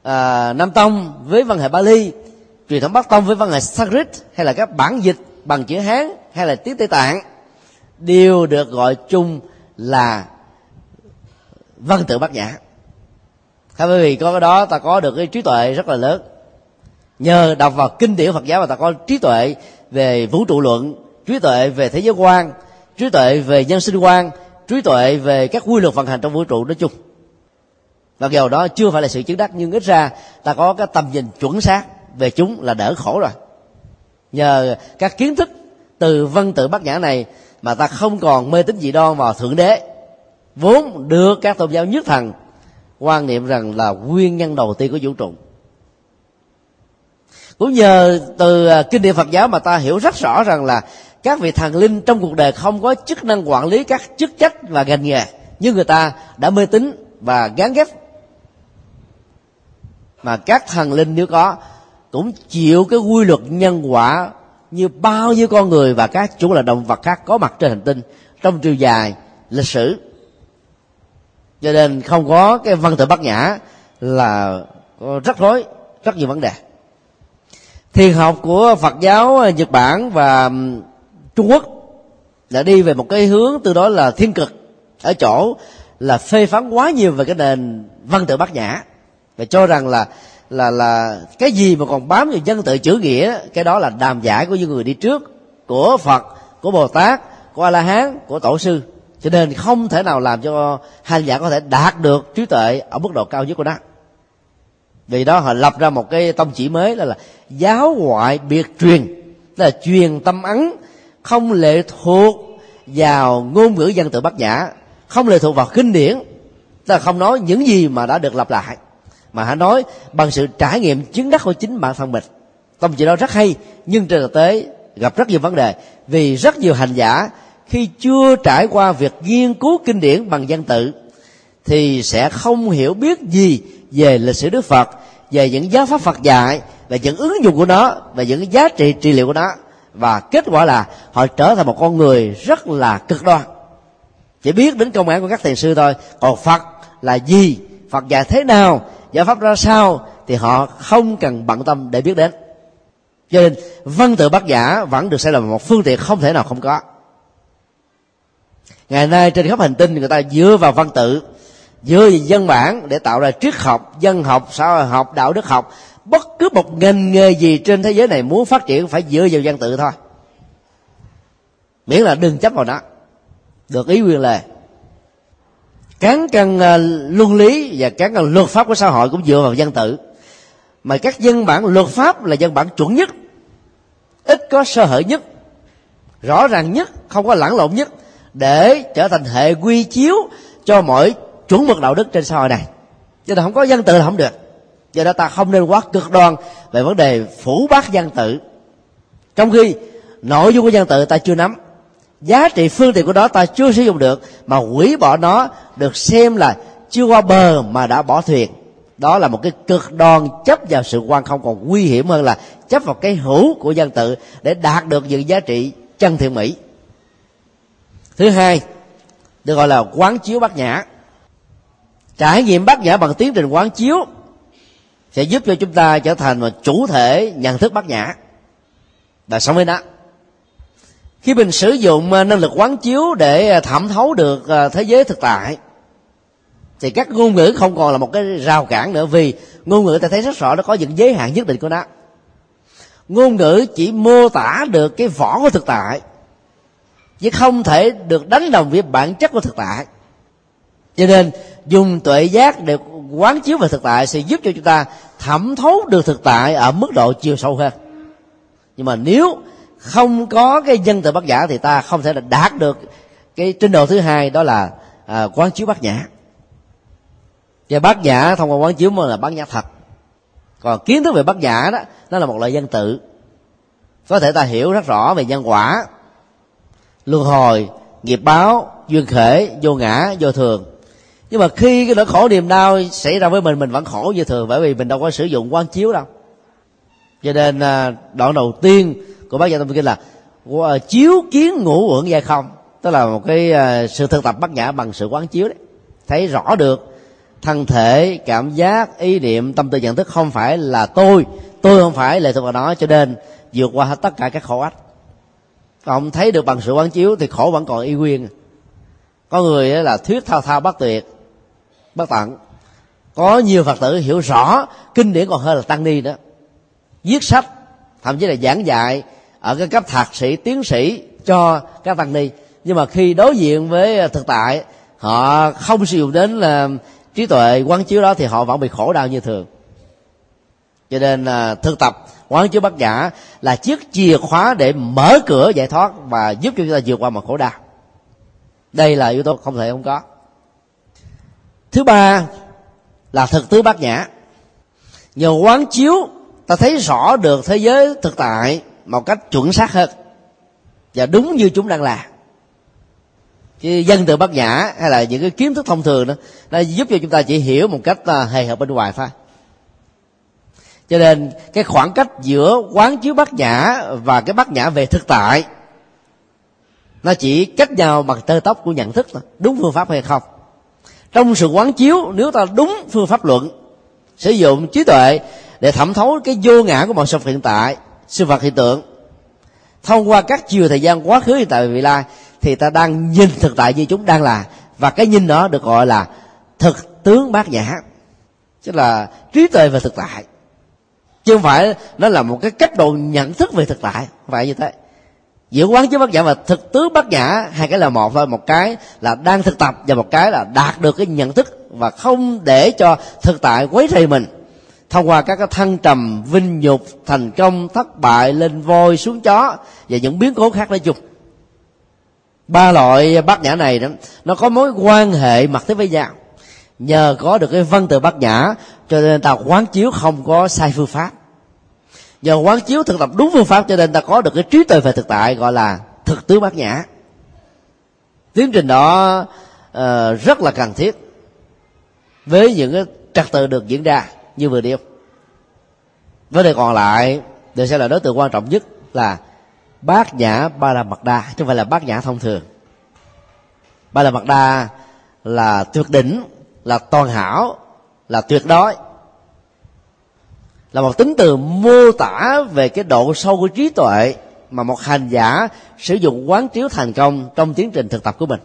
à, nam tông với văn hệ bali truyền thống bắc tông với văn hệ sanskrit hay là các bản dịch bằng chữ hán hay là tiếng tây tạng đều được gọi chung là văn tự bát nhã. Thế bởi vì có cái đó ta có được cái trí tuệ rất là lớn. Nhờ đọc vào kinh điển phật giáo mà ta có trí tuệ về vũ trụ luận trí tuệ về thế giới quan trí tuệ về nhân sinh quan trí tuệ về các quy luật vận hành trong vũ trụ nói chung. Mặc dù đó chưa phải là sự chứng đắc, nhưng ít ra ta có cái tầm nhìn chuẩn xác về chúng là đỡ khổ rồi. Nhờ các kiến thức từ văn tự bát nhã này mà ta không còn mê tín dị đoan vào thượng đế, vốn được các tôn giáo nhất thần quan niệm rằng là nguyên nhân đầu tiên của vũ trụ. Cũng nhờ từ à, kinh điển phật giáo mà ta hiểu rất rõ rằng là các vị thần linh trong cuộc đời không có chức năng quản lý các chức trách và ngành nghề nhưng người ta đã mê tín và gán ghép. Mà các thần linh nếu có, cũng chịu cái quy luật nhân quả như bao nhiêu con người và các chủ là động vật khác có mặt trên hành tinh trong chiều dài, lịch sử. Cho nên không có cái văn tự bát nhã là rất rối, rất nhiều vấn đề. Thiền học của phật giáo nhật bản và trung quốc đã đi về một cái hướng từ đó là thiên cực. Ở chỗ là phê phán quá nhiều về cái nền văn tự bát nhã. Và cho rằng là là là cái gì mà còn bám vào dân tự chữ nghĩa, cái đó là đàm giải của những người đi trước, của phật, của bồ tát, của a la hán của tổ sư. Cho nên không thể nào làm cho hành giả có thể đạt được trí tuệ ở mức độ cao nhất của nó. Vì đó họ lập ra một cái tông chỉ mới là là giáo ngoại biệt truyền. Tức là truyền tâm ấn không lệ thuộc vào ngôn ngữ dân tự bát nhã. Không lệ thuộc vào kinh điển. Ta không nói những gì mà đã được lặp lại. Mà hãy nói bằng sự trải nghiệm chứng đắc của chính bản thân mình. Tông chỉ đó rất hay, nhưng trên thực tế gặp rất nhiều vấn đề. Vì rất nhiều hành giả khi chưa trải qua việc nghiên cứu kinh điển bằng văn tự, thì sẽ không hiểu biết gì về lịch sử đức phật, về những giáo pháp phật dạy, về những ứng dụng của nó và những giá trị trị liệu của nó và kết quả là họ trở thành một con người rất là cực đoan. Chỉ biết đến công án của các thiền sư thôi. Còn phật là gì? Phật dạy thế nào? Giải pháp ra sao? Thì họ không cần bận tâm để biết đến. Cho nên, văn tự bát giả vẫn được xem là một phương tiện không thể nào không có. Ngày nay trên khắp hành tinh người ta dựa vào văn tự, dựa vào dân bản để tạo ra triết học, dân học, xã hội học, đạo đức học bất cứ một ngành nghề gì trên thế giới này muốn phát triển phải dựa vào văn tự thôi. Miễn là đừng chấp vào nó. Được ý quyền lề cán cân uh, luân lý và cán cân luật pháp của xã hội cũng dựa vào văn tự. Mà các dân bản luật pháp là dân bản chuẩn nhất ít có sơ hở nhất rõ ràng nhất không có lẫn lộn nhất để trở thành hệ quy chiếu cho mọi chuẩn mực đạo đức trên xã hội này. Cho nên không có văn tự là không được do đó ta không nên quá cực đoan về vấn đề phủ bác văn tự. Trong khi nội dung của văn tự ta chưa nắm, giá trị phương tiện của nó ta chưa sử dụng được, mà hủy bỏ nó được xem là chưa qua bờ mà đã bỏ thuyền. Đó là một cái cực đoan chấp vào sự quan không, còn nguy hiểm hơn là chấp vào cái hữu của dân tự để đạt được những giá trị chân thiện mỹ. Thứ hai, được gọi là quán chiếu bát nhã. Trải nghiệm bát nhã bằng tiến trình quán chiếu sẽ giúp cho chúng ta trở thành một chủ thể nhận thức bát nhã. Và sống với nó khi mình sử dụng à, năng lực quán chiếu để à, thẩm thấu được à, thế giới thực tại, thì các ngôn ngữ không còn là một cái rào cản nữa vì ngôn ngữ ta thấy rất rõ nó có những giới hạn nhất định của nó. Ngôn ngữ chỉ mô tả được cái vỏ của thực tại, chứ không thể được đánh đồng với bản chất của thực tại cho nên dùng tuệ giác để quán chiếu về thực tại sẽ giúp cho chúng ta thẩm thấu được thực tại ở mức độ chiều sâu hơn. Nhưng mà nếu không có cái dân từ bát giả thì ta không thể là đạt được cái trình độ thứ hai đó là à, quán chiếu bát nhã. Và bát nhã thông qua quán chiếu mới là bát nhã thật. Còn kiến thức về bát nhã đó nó là một loại dân tự. Có thể ta hiểu rất rõ về nhân quả. Luân hồi nghiệp báo duyên khể vô ngã vô thường nhưng mà khi cái nỗi khổ niềm đau xảy ra với mình mình vẫn khổ như thường, bởi vì mình đâu có sử dụng quán chiếu đâu. Cho nên à, đoạn đầu tiên của bác gia tâm kinh là à, chiếu kiến ngũ uẩn giai không. Tức là một cái à, sự thực tập bát nhã bằng sự quán chiếu đấy. Thấy rõ được thân thể, cảm giác, ý niệm, tâm tư nhận thức không phải là tôi tôi không phải lệ thuộc vào nó, cho nên vượt qua hết tất cả các khổ ách. Ông thấy được bằng sự quán chiếu thì khổ vẫn còn y nguyên. Có người là thuyết thao thao bất tuyệt bất tận có nhiều phật tử hiểu rõ kinh điển còn hơn là tăng ni đó. Viết sách, thậm chí là giảng dạy ở cái cấp thạc sĩ, tiến sĩ cho các tăng ni. Nhưng mà khi đối diện với ờ, thực tại, họ không sử dụng đến là trí tuệ quán chiếu đó thì họ vẫn bị khổ đau như thường. Cho nên là thực tập quán chiếu bát nhã là chiếc chìa khóa để mở cửa giải thoát và giúp cho chúng ta vượt qua một khổ đau. Đây là yếu tố không thể không có thứ ba là thực tứ bát nhã. Nhờ quán chiếu, ta thấy rõ được thế giới thực tại một cách chuẩn xác hơn. Và đúng như chúng đang là chứ dân từ bát nhã hay là những cái kiến thức thông thường đó, nó giúp cho chúng ta chỉ hiểu một cách à, hề hợp bên ngoài thôi. Cho nên, cái khoảng cách giữa quán chiếu bát nhã và cái bát nhã về thực tại, nó chỉ cách nhau bằng tơ tóc của nhận thức thôi. Đúng phương pháp hay không? Trong sự quán chiếu, nếu ta đúng phương pháp luận, sử dụng trí tuệ để thẩm thấu cái vô ngã của mọi sự hiện tại, sự vật hiện tượng, thông qua các chiều thời gian quá khứ hiện tại và vị lai, thì ta đang nhìn thực tại như chúng đang là, và cái nhìn đó được gọi là thực tướng bát nhã. Tức là trí tuệ về thực tại. Chứ không phải nó là một cái cách độ nhận thức về thực tại không phải như thế giữa quán chiếu bát nhã và thực tướng bát nhã hai cái là một thôi. Một cái là đang thực tập và một cái là đạt được cái nhận thức và không để cho thực tại quấy rầy mình. Thông qua các cái thăng trầm, vinh nhục, thành công, thất bại, lên voi, xuống chó và những biến cố khác nói chung. Ba loại bát nhã này đó, nó có mối quan hệ mật thiết với nhau. Nhờ có được cái văn từ bát nhã cho nên ta quán chiếu không có sai phương pháp nhờ quán chiếu thực tập đúng phương pháp cho nên ta có được cái trí tuệ về thực tại gọi là thực tướng bát nhã. Tiến trình đó uh, rất là cần thiết với những cái trật tự được diễn ra như vừa nêu. Vấn đề còn lại đây sẽ là đối tượng quan trọng nhất là bát nhã ba la mật đa chứ không phải là bát nhã thông thường. Ba la mật đa là tuyệt đỉnh là toàn hảo là tuyệt đối là một tính từ mô tả về cái độ sâu của trí tuệ mà một hành giả sử dụng quán chiếu thành công trong tiến trình thực tập của mình.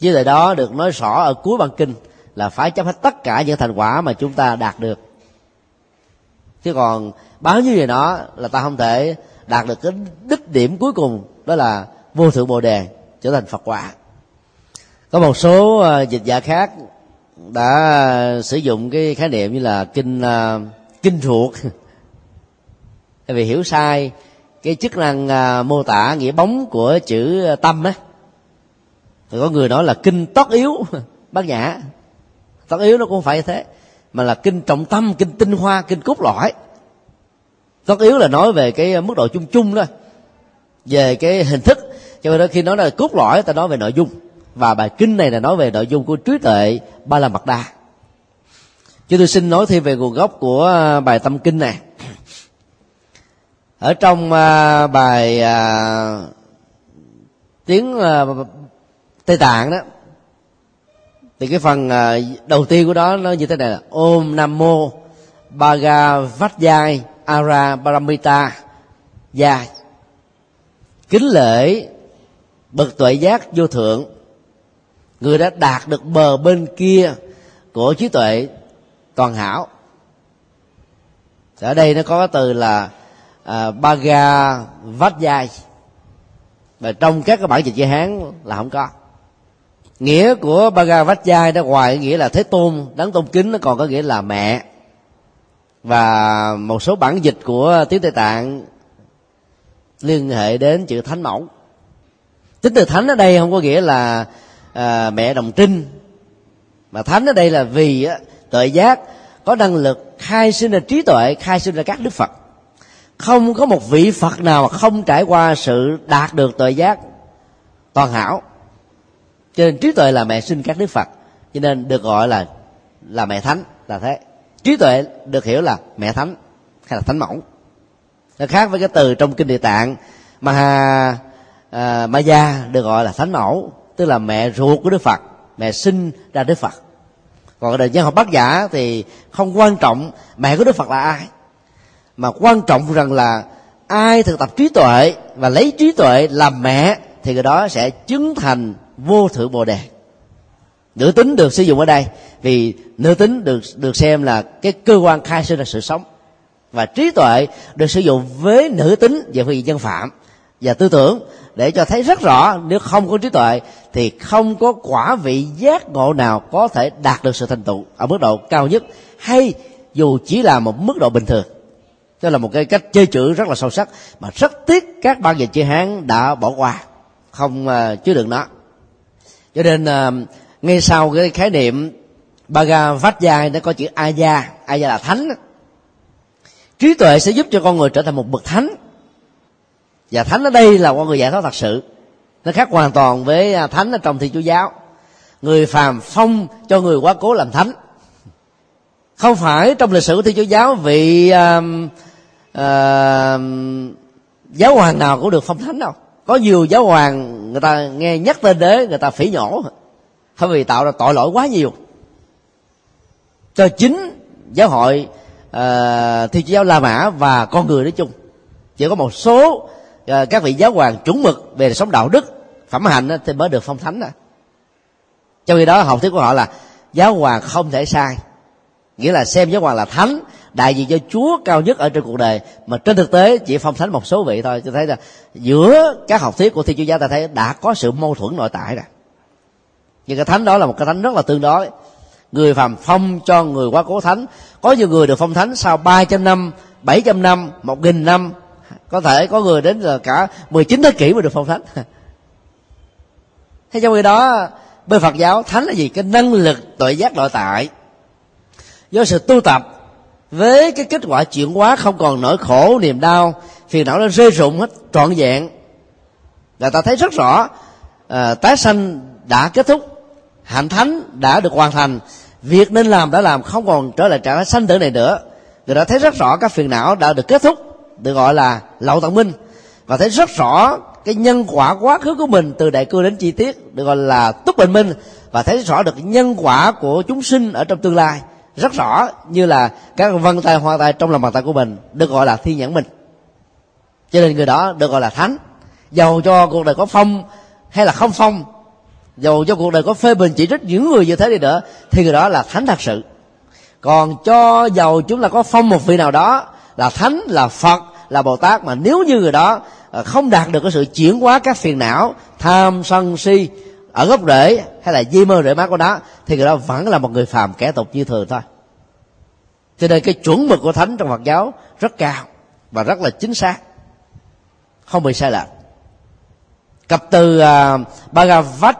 Với lời đó được nói rõ ở cuối bản kinh là phải chấp hết tất cả những thành quả mà chúng ta đạt được. Chứ còn bao nhiêu gì đó là ta không thể đạt được cái đích điểm cuối cùng, đó là vô thượng bồ đề trở thành phật quả. Có một số ờ, dịch giả khác đã sử dụng cái khái niệm như là kinh uh, kinh ruột. *laughs* Tại vì hiểu sai cái chức năng uh, mô tả nghĩa bóng của chữ tâm á. Thì có người nói là kinh tất yếu *laughs* bác nhã. Tất yếu nó cũng không phải thế mà là kinh trọng tâm kinh tinh hoa kinh cốt lõi. Tất yếu là nói về cái mức độ chung chung đó về cái hình thức. Cho nên khi nói là cốt lõi ta nói về nội dung và bài kinh này là nói về nội dung của trí tuệ ba la mật đa. Chứ tôi xin nói thêm về nguồn gốc của à, bài tâm kinh này. Ở trong à, bài à, tiếng tây tạng đó, thì cái phần đầu tiên của đó nó như thế này là ôm nam mô bhagavatyai ara paramita gia. Kính lễ bậc tuệ giác vô thượng người đã đạt được bờ bên kia của trí tuệ toàn hảo. Ở đây nó có cái từ là à, baga vát dài và trong các cái bản dịch chữ hán là không có. Nghĩa của baga vát dài đó ngoài nghĩa là thế tôn đấng tôn kính nó còn có nghĩa là mẹ. Và một số bản dịch của tiếng tây tạng liên hệ đến chữ thánh mẫu. Tính từ thánh ở đây không có nghĩa là à, mẹ đồng trinh. Mà thánh ở đây là vì á, tuệ giác có năng lực khai sinh ra trí tuệ khai sinh ra các đức phật. Không có một vị phật nào mà không trải qua sự đạt được tuệ giác toàn hảo. Cho nên trí tuệ là mẹ sinh các đức phật cho nên được gọi là là mẹ thánh là thế. Trí tuệ được hiểu là mẹ thánh hay là thánh mẫu. Nó khác với cái từ trong kinh địa tạng mà à, ma gia được gọi là thánh mẫu tức là mẹ ruột của đức phật, mẹ sinh ra đức phật. Còn đời nhân học bác giả thì không quan trọng mẹ của đức phật là ai, mà quan trọng rằng là ai thực tập trí tuệ và lấy trí tuệ làm mẹ thì người đó sẽ chứng thành vô thượng bồ đề. Nữ tính được sử dụng ở đây vì nữ tính được được xem là cái cơ quan khai sinh ra sự sống. Và trí tuệ được sử dụng với nữ tính về phương diện nhân phạm và tư tưởng để cho thấy rất rõ nếu không có trí tuệ thì không có quả vị giác ngộ nào có thể đạt được sự thành tựu ở mức độ cao nhất hay dù chỉ là một mức độ bình thường. Đó là một cái cách chơi chữ rất là sâu sắc mà rất tiếc các ban dịch chữ hán đã bỏ qua không uh, chứa đựng nó. Cho nên uh, ngay sau cái khái niệm baga vách dài nó có chữ Aya Aya là thánh trí tuệ sẽ giúp cho con người trở thành một bậc thánh và thánh ở đây là con người giải thoát thật sự. Nó khác hoàn toàn với à, thánh ở trong thiên chúa giáo. Người phàm phong cho người quá cố làm thánh. Không phải trong lịch sử của thiên chúa giáo vị uh, uh, giáo hoàng nào cũng được phong thánh đâu. Có nhiều giáo hoàng người ta nghe nhắc tên đế người ta phỉ nhổ. Không vì tạo ra tội lỗi quá nhiều. Cho chính giáo hội uh, thiên chúa giáo la mã và con người nói chung chỉ có một số Ờ, các vị giáo hoàng chuẩn mực về sống đạo đức, phẩm hạnh thì mới được phong thánh đó. trong khi đó, học thuyết của họ là giáo hoàng không thể sai. Nghĩa là xem giáo hoàng là thánh, đại diện cho chúa cao nhất ở trên cuộc đời, mà trên thực tế chỉ phong thánh một số vị thôi. Cho thấy là giữa các học thuyết của thiên chúa giáo ta thấy đã có sự mâu thuẫn nội tại rồi. Nhưng cái thánh đó là một cái thánh rất là tương đối. Người phàm phong cho người quá cố thánh. Có nhiều người được phong thánh sau 300 năm 700 năm, một nghìn năm có thể có người đến là cả 19 thế kỷ mới được phong thánh. *laughs* Thế trong khi đó bên phật giáo thánh là gì? Cái năng lực tội giác nội tại. Do sự tu tập với cái kết quả chuyển hóa không còn nỗi khổ niềm đau phiền não nó rơi rụng hết trọn vẹn. Là ta thấy rất rõ à, tái sanh đã kết thúc hạnh thánh đã được hoàn thành việc nên làm đã làm không còn trở lại trạng thái sanh tử này nữa. Người đã thấy rất rõ các phiền não đã được kết thúc được gọi là lậu tận minh. Và thấy rất rõ cái nhân quả quá khứ của mình từ đại cương đến chi tiết, được gọi là túc bình minh. Và thấy rõ được nhân quả của chúng sinh ở trong tương lai. Rất rõ như là các vân tay, hoa tay trong lòng bàn tay của mình được gọi là thi nhãn minh. Cho nên người đó được gọi là thánh. Dầu cho cuộc đời có phong hay là không phong, dầu cho cuộc đời có phê bình chỉ trích những người như thế đi nữa, thì người đó là thánh thật sự. Còn cho dầu chúng là có phong một vị nào đó là thánh là phật là bồ tát mà nếu như người đó ờ, không đạt được cái sự chuyển hóa các phiền não tham sân si ở gốc rễ hay là di mơ rễ má của nó thì người đó vẫn là một người phàm kẻ tục như thường thôi. Cho nên cái chuẩn mực của thánh trong phật giáo rất cao và rất là chính xác. Không bị sai lệch. Cặp từ à, uh, Bhagavad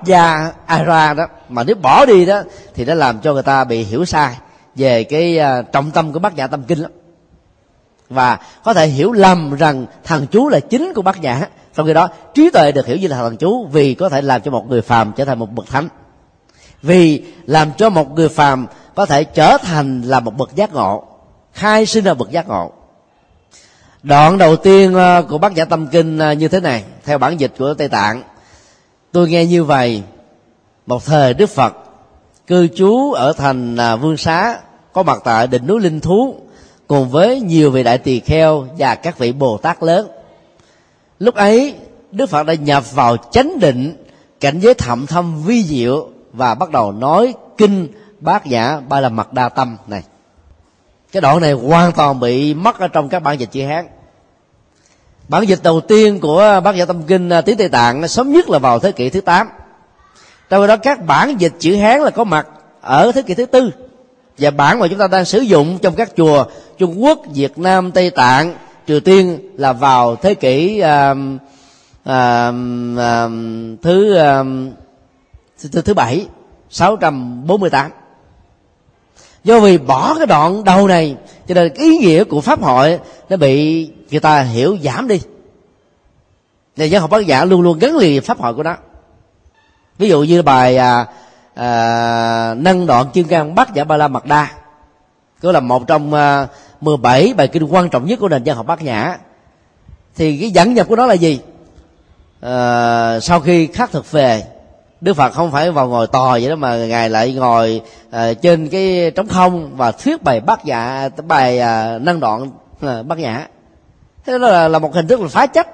Ara đó mà nếu bỏ đi đó thì nó làm cho người ta bị hiểu sai về cái uh, trọng tâm của bát nhã tâm kinh lắm và có thể hiểu lầm rằng thằng chú là chính của bát nhã. Trong khi đó, trí tuệ được hiểu như là thằng chú vì có thể làm cho một người phàm trở thành một bậc thánh. Vì làm cho một người phàm có thể trở thành là một bậc giác ngộ, khai sinh ra bậc giác ngộ. Đoạn đầu tiên ờ, của bát nhã tâm kinh ờ, như thế này, theo bản dịch của tây tạng. Tôi nghe như vậy, một thời đức phật, cư trú ở thành ờ, vương xá, có mặt tại đỉnh núi linh thú cùng với nhiều vị đại tỳ kheo và các vị bồ tát lớn. Lúc ấy, đức phật đã nhập vào chánh định, cảnh giới thậm thâm vi diệu và bắt đầu nói kinh bát nhã ba la mật đa tâm này. Cái đoạn này hoàn toàn bị mất ở trong các bản dịch chữ hán. Bản dịch đầu tiên của bát nhã tâm kinh à, tiếng tây tạng sớm nhất là vào thế kỷ thứ 8 trong đó các bản dịch chữ hán là có mặt ở thế kỷ thứ tư và bản mà chúng ta đang sử dụng trong các chùa trung quốc việt nam tây tạng triều tiên là vào thế kỷ uh, uh, uh, thứ, uh, thứ thứ bảy 648 do vì bỏ cái đoạn đầu này cho nên cái ý nghĩa của pháp hội nó bị người ta hiểu giảm đi. Nhà giáo học bác giả luôn luôn gắn liền pháp hội của nó. Ví dụ như bài à, à, nâng đoạn chương can bát giả ba la mật đa. Đó là một trong à, 17 bài kinh quan trọng nhất của nền văn học bát nhã. Thì cái dẫn nhập của nó là gì? À, sau khi khắc thực về đức phật không phải vào ngồi tòa vậy đó mà ngài lại ngồi à, trên cái trống không và thuyết bài bát giả bài à, năng đoạn à, bát nhã. Thế đó là, là một hình thức là phá chấp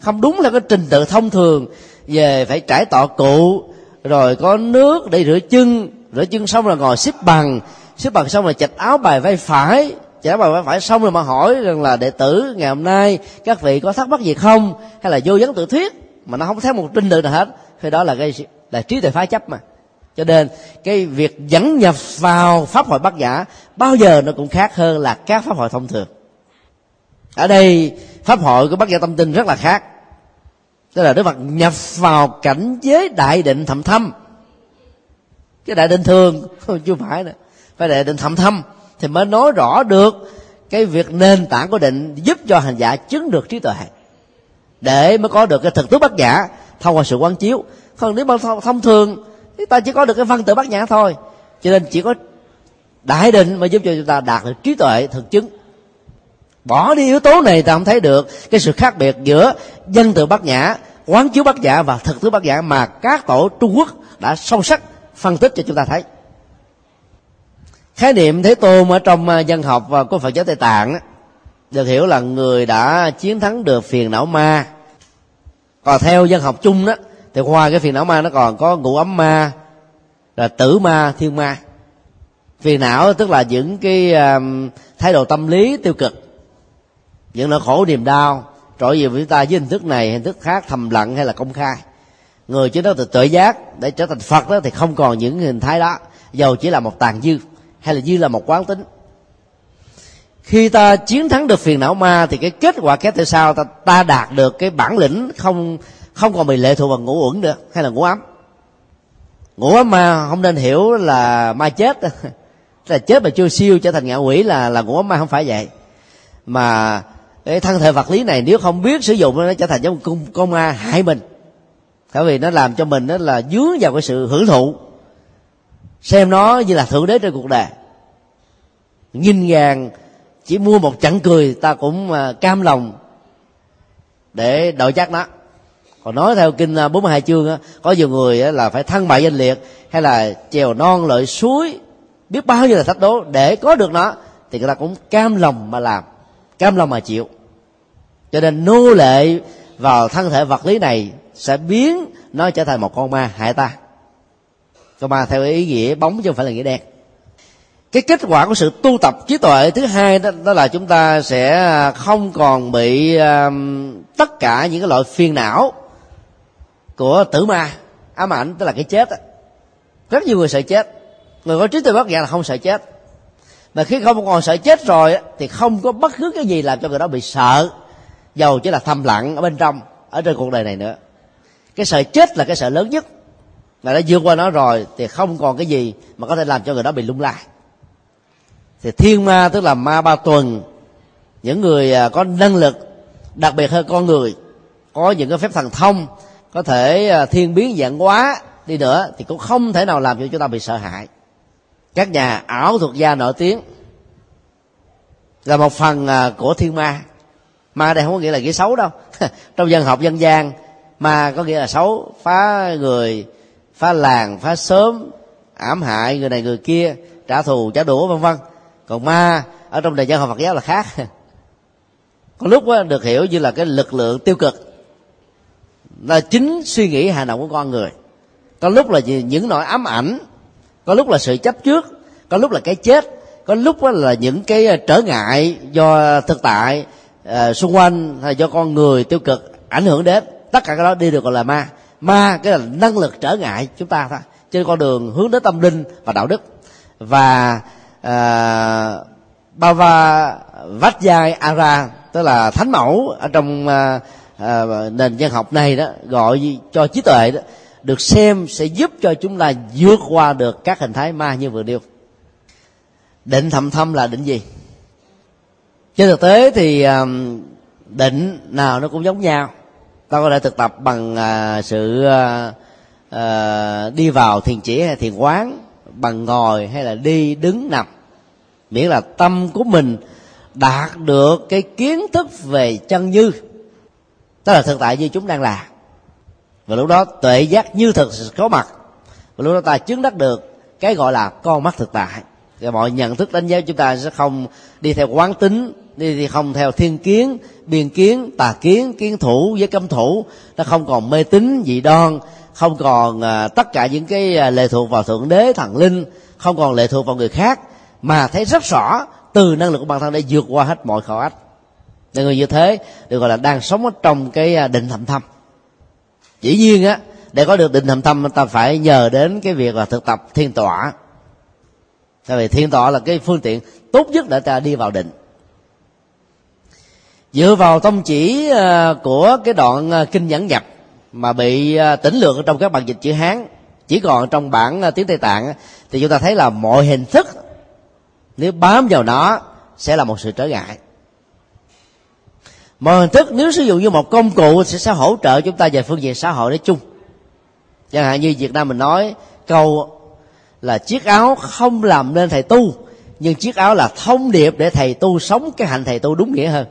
không đúng là cái trình tự thông thường về phải trải tọa cụ rồi có nước để rửa chân. Rửa chân xong là ngồi xếp bằng. Xếp bằng xong là chạch áo bài vai phải. Chả bài vai phải xong rồi mà hỏi rằng là đệ tử, ngày hôm nay các vị có thắc mắc gì không? Hay là vô vấn tự thuyết? Mà nó không theo một trình tự nào hết. Thì đó là cái là trí tuệ phá chấp mà. Cho nên cái việc dẫn nhập vào pháp hội bát giả bao giờ nó cũng khác hơn là các pháp hội thông thường. Ở đây, pháp hội của bát gia tâm tinh rất là khác tức là đức phật nhập vào cảnh giới đại định thầm thâm. Cái đại định thường *laughs* không chưa phải nữa. Phải đại định thầm thâm thì mới nói rõ được cái việc nền tảng của định giúp cho hành giả chứng được trí tuệ. Để mới có được cái thực tướng bát nhã thông qua sự quán chiếu. Còn nếu mà thông thường chúng ta chỉ có được cái văn tự bát nhã thôi. Cho nên chỉ có đại định mà giúp cho chúng ta đạt được trí tuệ thực chứng bỏ đi yếu tố này ta không thấy được. Cái sự khác biệt giữa dân tự bát nhã quán chiếu bát nhã và thực tướng bát nhã mà các tổ trung quốc đã sâu sắc phân tích cho chúng ta thấy. Khái niệm thế tôn ở trong à, dân học và của phật giáo tây tạng được hiểu là người đã chiến thắng được phiền não ma. Còn theo dân học chung đó thì ngoài cái phiền não ma nó còn có ngũ ấm ma là tử ma thiên ma. Phiền não tức là những cái um, thái độ tâm lý tiêu cực những nỗi khổ niềm đau, trỗi về với chúng ta với hình thức này, hình thức khác, thầm lặng hay là công khai. Người chứ đó từ tự giác, để trở thành phật đó thì không còn những hình thái đó. Dầu chỉ là một tàn dư, hay là dư là một quán tính. Khi ta chiến thắng được phiền não ma thì cái kết quả kéo theo sau, ta ta đạt được cái bản lĩnh không không còn bị lệ thuộc vào ngủ uẩn nữa, hay là ngủ ấm. Ngủ ấm ma không nên hiểu là ma chết. *laughs* Là chết mà chưa siêu trở thành ngạ quỷ là là ngủ ấm ma không phải vậy. Mà cái thân thể vật lý này nếu không biết sử dụng nó trở thành giống con, con ma hại mình. Bởi vì nó làm cho mình đó là dướng vào cái sự hưởng thụ. Xem nó như là thượng đế trên cuộc đời. Nghìn ngàn chỉ mua một chặng cười ta cũng à, cam lòng để đổi chắc nó. Còn nói theo kinh à, 42 chương chương có nhiều người là phải thân bại danh liệt hay là trèo non lợi suối biết bao nhiêu là thách đố để có được nó thì người ta cũng cam lòng mà làm cam lòng mà chịu cho nên nô lệ vào thân thể vật lý này sẽ biến nó trở thành một con ma hại ta. Con ma theo ý nghĩa bóng chứ không phải là nghĩa đen. Cái kết quả của sự tu tập trí tuệ thứ hai đó, đó là chúng ta sẽ không còn bị um, tất cả những cái loại phiền não của tử ma ám ảnh tức là cái chết đó. rất nhiều người sợ chết. Người có trí tuệ bất nhã là không sợ chết. Mà khi không còn sợ chết rồi thì không có bất cứ cái gì làm cho người đó bị sợ dầu chỉ là thầm lặng ở bên trong, ở trên cuộc đời này nữa. Cái sợ chết là cái sợ lớn nhất. Mà đã vượt qua nó rồi thì không còn cái gì mà có thể làm cho người đó bị lung lay. Thì thiên ma tức là ma ba tuần, những người à, có năng lực đặc biệt hơn con người, có những cái phép thần thông, có thể à, thiên biến dạng hóa đi nữa thì cũng không thể nào làm cho chúng ta bị sợ hãi. Các nhà ảo thuật gia nổi tiếng là một phần à, của thiên ma ma đây không có nghĩa là nghĩa xấu đâu. *laughs* Trong dân học dân gian ma có nghĩa là xấu phá người phá làng phá sớm ảm hại người này người kia trả thù trả đũa vân vân. Còn ma ở trong đời dân học phật giáo là khác. *laughs* Có lúc đó, được hiểu như là cái lực lượng tiêu cực. Là chính suy nghĩ hành động của con người. Có lúc là những nỗi ám ảnh. Có lúc là sự chấp trước. Có lúc là cái chết. Có lúc là những cái ờ, trở ngại do thực tại uh, xung quanh hay do con người tiêu cực ảnh hưởng đến. Tất cả cái đó đi được gọi là ma. Ma cái là năng lực trở ngại chúng ta thôi. Trên con đường hướng đến tâm linh và đạo đức. Và ờ, uh, Bava Vajjai Ara tức là thánh mẫu ở trong uh, uh, nền văn học này đó gọi cho trí tuệ đó được xem sẽ giúp cho chúng ta vượt qua được các hình thái ma như vừa nêu. Định thầm thâm là định gì? Trên thực tế thì định nào nó cũng giống nhau. Ta có thể thực tập bằng à, sự ờ, ờ, đi vào thiền chỉ hay thiền quán, bằng ngồi hay là đi, đứng, nằm. Miễn là tâm của mình đạt được cái kiến thức về chân như, tức là thực tại như chúng đang là. Và lúc đó tuệ giác như thực có mặt. Và lúc đó ta chứng đắc được cái gọi là con mắt thực tại. Thì mọi nhận thức đánh giá chúng ta sẽ không đi theo quán tính đi thì không theo thiên kiến biên kiến tà kiến kiến thủ với cấm thủ. Nó không còn mê tín dị đoan không còn à, tất cả những cái à, lệ thuộc vào thượng đế thần linh không còn lệ thuộc vào người khác mà thấy rất rõ từ năng lực của bản thân để vượt qua hết mọi khó ách. Nên người như thế được gọi là đang sống ở trong cái à, định thầm thâm. Dĩ nhiên á để có được định thầm thâm ta phải nhờ đến cái việc là thực tập thiên tọa. Tại vì thiên tọa là cái phương tiện tốt nhất để ta đi vào định dựa vào tông chỉ ờ, của cái đoạn ờ, kinh nhẫn nhập mà bị ờ, tỉnh lược trong các bản dịch chữ hán chỉ còn trong bản tiếng tây tạng thì chúng ta thấy là mọi hình thức nếu bám vào nó sẽ là một sự trở ngại. Mọi hình thức nếu sử dụng như một công cụ sẽ, sẽ hỗ trợ chúng ta về phương diện xã hội nói chung. Chẳng hạn như việt nam mình nói câu là chiếc áo không làm nên thầy tu nhưng chiếc áo là thông điệp để thầy tu sống cái hạnh thầy tu đúng nghĩa hơn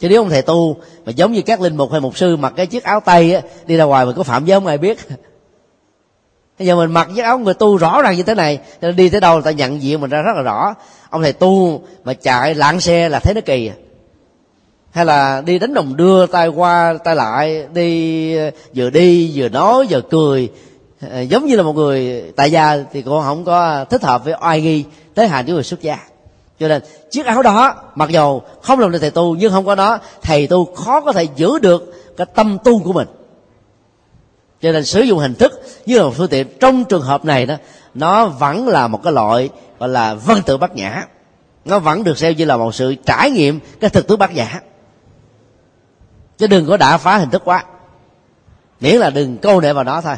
chứ nếu ông thầy tu mà giống như các linh mục hay mục sư mặc cái chiếc áo tây á, đi ra ngoài mình có phạm giới không ai biết? *laughs* Bây giờ mình mặc chiếc áo người tu rõ ràng như thế này nên đi tới đâu người ta nhận diện mình ra rất là rõ. Ông thầy tu mà chạy lạng xe là thấy nó kỳ à. hay là đi đánh đồng đưa tay qua tay lại đi vừa đi vừa nói vừa cười. Ờ, giống như là một người tại gia thì cũng không có thích hợp với oai nghi tới hạn của người xuất gia cho nên, chiếc áo đó, mặc dầu không làm được thầy tu, nhưng không có nó, thầy tu khó có thể giữ được cái tâm tu của mình. Cho nên sử dụng hình thức như là một phương tiện. Trong trường hợp này đó, nó vẫn là một cái loại, gọi là văn tự bát nhã. Nó vẫn được xem như là một sự trải nghiệm cái thực tướng bát nhã. Chứ đừng có đã phá hình thức quá. Miễn là đừng câu nệ vào nó thôi.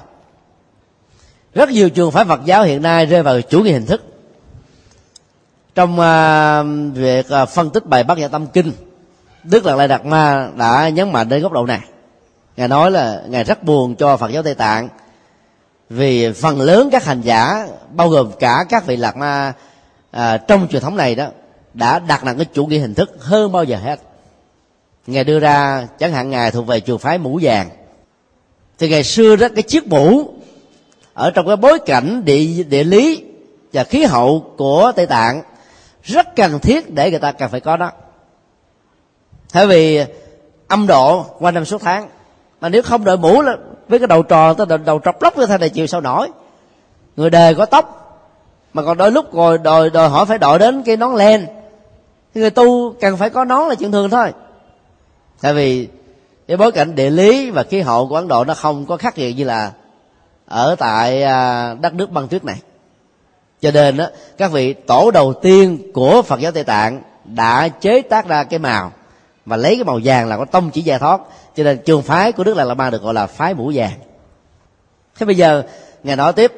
Rất nhiều trường phái Phật giáo hiện nay rơi vào chủ nghĩa hình thức trong uh, việc uh, phân tích bài Bát Nhã Tâm Kinh Đức Lạt lai Đạt Ma đã nhấn mạnh đến góc độ này. Ngài nói là ngài rất buồn cho Phật giáo Tây Tạng vì phần lớn các hành giả bao gồm cả các vị lạc ma à, trong truyền thống này đó đã đặt nặng cái chủ nghĩa hình thức hơn bao giờ hết. Ngài đưa ra chẳng hạn ngài thuộc về trường phái mũ vàng. Thì ngày xưa đó cái chiếc mũ ở trong cái bối cảnh địa địa lý và khí hậu của tây tạng rất cần thiết để người ta cần phải có đó. bởi vì âm độ qua năm số tháng mà nếu không đội mũ là với cái đầu tròn tới đầu, đầu trọc lóc như thế này chịu sao nổi. Người đời có tóc mà còn đôi lúc rồi đòi đòi hỏi phải đội đến cái nón len. Người tu cần phải có nón là chuyện thường thôi. Tại vì cái bối cảnh địa lý và khí hậu của ấn độ nó không có khắc nghiệt như là ở tại à, đất nước băng tuyết này cho nên đó, các vị tổ đầu tiên của phật giáo tây tạng đã chế tác ra cái màu mà lấy cái màu vàng là có tông chỉ giải thoát cho nên trường phái của đức là ma được gọi là phái mũ vàng. Thế bây giờ ngài nói tiếp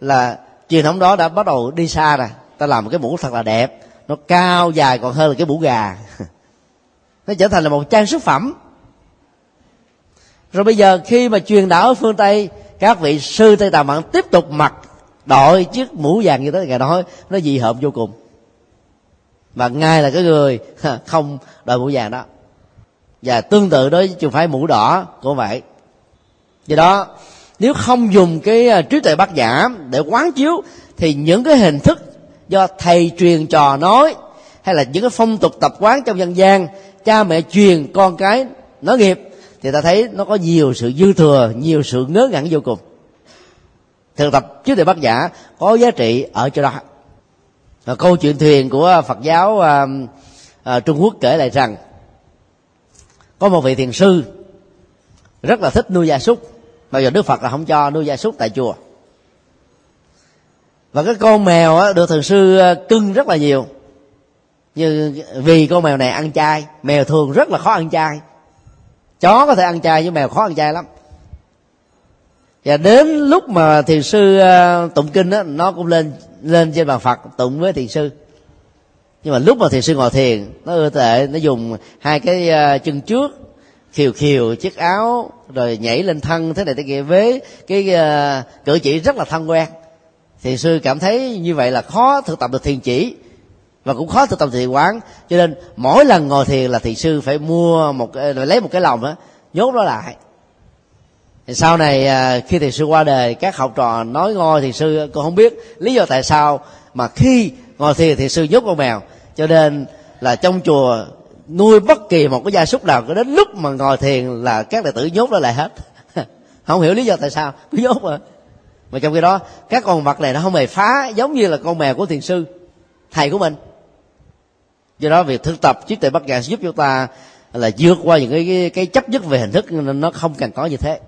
là truyền thống đó đã bắt đầu đi xa rồi. Ta làm một cái mũ thật là đẹp. Nó cao dài còn hơn là cái mũ gà. *laughs* Nó trở thành là một trang sức phẩm. Rồi bây giờ khi mà truyền đạo ở phương tây các vị sư tây tạng mạng tiếp tục mặc đội chiếc mũ vàng như thế ngài nói, nó dị hợm vô cùng. Và ngay là cái người *laughs* không đội mũ vàng đó. Và tương tự đối với trường phái mũ đỏ cũng vậy. Do đó, nếu không dùng cái à, trí tuệ bác giả để quán chiếu, thì những cái hình thức do thầy truyền trò nói, hay là những cái phong tục tập quán trong dân gian, cha mẹ truyền, con cái nói nghiệp, thì ta thấy nó có nhiều sự dư thừa, nhiều sự ngớ ngẩn vô cùng thực tập chứ đề bát nhã có giá trị ở chỗ đó. Và câu chuyện thuyền của phật giáo à, à, trung quốc kể lại rằng có một vị thiền sư rất là thích nuôi gia súc bây giờ đức phật là không cho nuôi gia súc tại chùa. Và cái con mèo á, được thiền sư à, cưng rất là nhiều. Như vì con mèo này ăn chay mèo thường rất là khó ăn chay. Chó có thể ăn chay nhưng mèo khó ăn chay lắm và đến lúc mà thiền sư ờ, tụng kinh đó, nó cũng lên lên trên bàn phật tụng với thiền sư. Nhưng mà lúc mà thiền sư ngồi thiền nó ưa tệ nó dùng hai cái ờ, chân trước khiều khiều chiếc áo rồi nhảy lên thân thế này thế kia với cái uh, cử chỉ rất là thân quen. Thiền sư cảm thấy như vậy là khó thực tập được thiền chỉ và cũng khó thực tập thiền quán. Cho nên mỗi lần ngồi thiền là thiền sư phải mua một lấy một cái lòng đó nhốt nó lại thì sau này à, khi thiền sư qua đời các học trò nói ngôi thầy sư cô không biết lý do tại sao mà khi ngồi thiền thầy sư nhốt con mèo. Cho nên là trong chùa nuôi bất kỳ một cái gia súc nào đến lúc mà ngồi thiền là các đệ tử nhốt nó lại hết. *laughs* Không hiểu lý do tại sao cứ nhốt mà. Mà trong khi đó các con vật này nó không hề phá giống như là con mèo của thiền sư thầy của mình. Do đó việc thực tập trí tuệ bất ngã giúp chúng ta là vượt qua những cái, cái, cái chấp nhất về hình thức nên nó không cần có như thế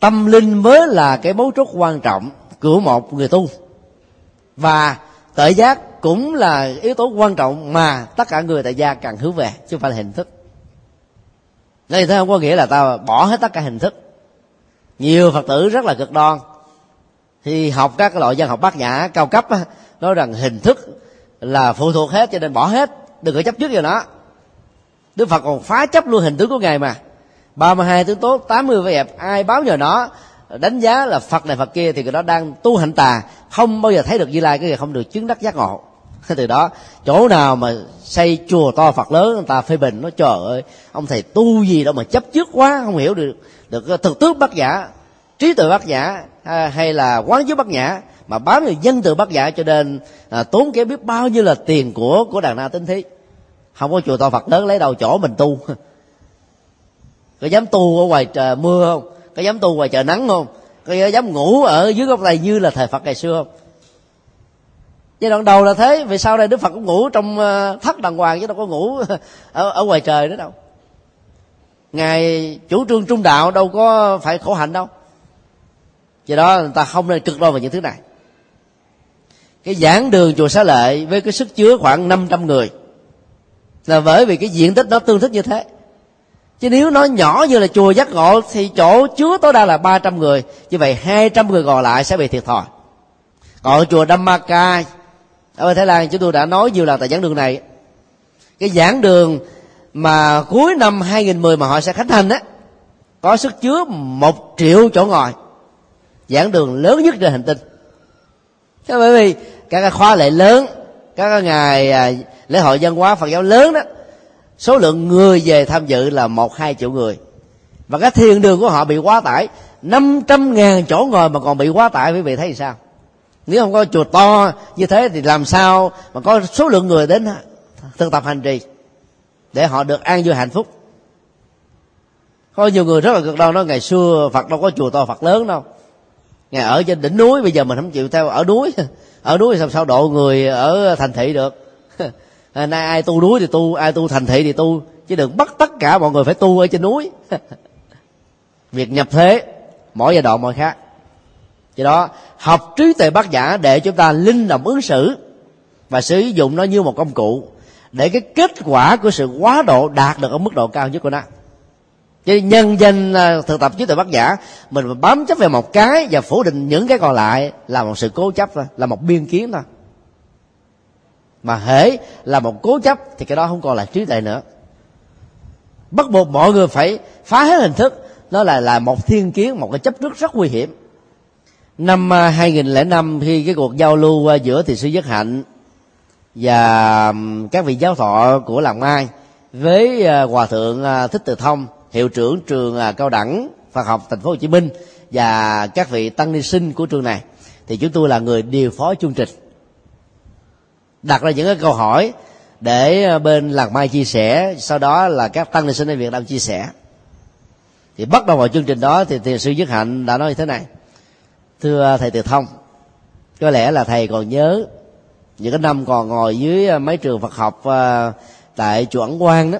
tâm linh mới là cái mấu chốt quan trọng của một người tu. Và tự giác cũng là yếu tố quan trọng mà tất cả người tại gia cần hướng về, chứ không phải là hình thức. Đây thế không có nghĩa là ta bỏ hết tất cả hình thức. Nhiều phật tử rất là cực đoan. Thì học các loại văn học bát nhã cao cấp nói rằng hình thức là phụ thuộc hết cho nên bỏ hết, đừng có chấp trước vào nó. Đức phật còn phá chấp luôn hình tướng của ngài mà. 32 tướng tốt 80 vẻ đẹp ai báo nhờ nó đánh giá là phật này phật kia thì người đó đang tu hạnh tà không bao giờ thấy được như lai cái gì không được chứng đắc giác ngộ. *laughs* Từ đó chỗ nào mà xây chùa to phật lớn người ta phê bình nó trời ơi ông thầy tu gì đâu mà chấp trước quá không hiểu được được ờ, thực tước bát giả trí tuệ bát giả hay là quán chiếu bát nhã mà bám vào dân từ bát giả cho nên à, tốn kém biết bao nhiêu là tiền của của đàn na tính thí. Không có chùa to phật lớn lấy đầu chỗ mình tu. *laughs* có dám tu ở ngoài trời mưa không? Có dám tu ngoài trời nắng không? Có dám ngủ ở dưới gốc này như là thời phật ngày xưa không? Giai đoạn đầu là thế vì sau này đức phật cũng ngủ trong ờ, thất đàng hoàng chứ đâu có ngủ *laughs* ở, ở ngoài trời nữa đâu. Ngài chủ trương trung đạo đâu có phải khổ hạnh đâu. Do đó người ta không nên cực đoan về những thứ này. Cái giảng đường chùa xá lợi với cái sức chứa khoảng 500 người là bởi vì cái diện tích nó tương thích như thế chứ nếu nó nhỏ như là chùa giác ngộ, thì chỗ chứa tối đa là 300 người. Như vậy 200 người còn lại sẽ bị thiệt thòi. Còn chùa Dhammaka ở Thái Lan chúng tôi đã nói nhiều lần tại giảng đường này. Cái giảng đường mà cuối năm 2010 mà họ sẽ khánh thành á, có sức chứa một triệu chỗ ngồi. Giảng đường lớn nhất trên hành tinh. Thế bởi vì các khóa lệ lớn, các ngày à, lễ hội văn hóa phật giáo lớn đó số lượng người về tham dự là một hai triệu người. Và cái thiền đường của họ bị quá tải. 500 ngàn chỗ ngồi mà còn bị quá tải, quý vị thấy sao? Nếu không có chùa to như thế thì làm sao mà có số lượng người đến thực tập hành trì để họ được an vui hạnh phúc? Có nhiều người rất là cực đoan nói, ngày xưa phật đâu có chùa to, phật lớn đâu. Ngày ở trên đỉnh núi bây giờ mình không chịu theo, ở núi *laughs* ở núi làm sao độ người ở thành thị được? Ờ, nay ai tu núi thì tu, ai tu thành thị thì tu. Chứ đừng bắt tất cả mọi người phải tu ở trên núi. *laughs* Việc nhập thế, mỗi giai đoạn mỗi khác. Do đó, học trí tuệ bác giả để chúng ta linh động ứng xử và sử dụng nó như một công cụ để cái kết quả của sự quá độ đạt được ở mức độ cao nhất của nó. Chứ nhân danh à, thực tập trí tuệ bác giả mình bám chấp về một cái và phủ định những cái còn lại là một sự cố chấp thôi, là một biên kiến thôi mà hễ là một cố chấp thì cái đó không còn là trí tuệ nữa. Bắt buộc mọi người phải phá hết hình thức nó là là một thiên kiến, một cái chấp trước rất nguy hiểm. Năm à, 2005 khi cái cuộc giao lưu à, giữa thị sư Nhất Hạnh và các vị giáo thọ của làng Mai với à, hòa thượng Thích Từ Thông, hiệu trưởng trường cao đẳng Phật học Thành phố Hồ Chí Minh và các vị tăng ni sinh của trường này, thì chúng tôi là người điều phối chương trình đặt ra những cái câu hỏi để ờ, bên làng mai chia sẻ, sau đó là các tăng ni sinh ở việt nam chia sẻ. Thì bắt đầu vào chương trình đó thì thiền sư nhất hạnh đã nói như thế này. Thưa thầy Từ Thông, có lẽ là thầy còn nhớ những cái năm còn ngồi dưới ờ, mấy trường Phật học ờ, tại chùa ẩn Quang đó.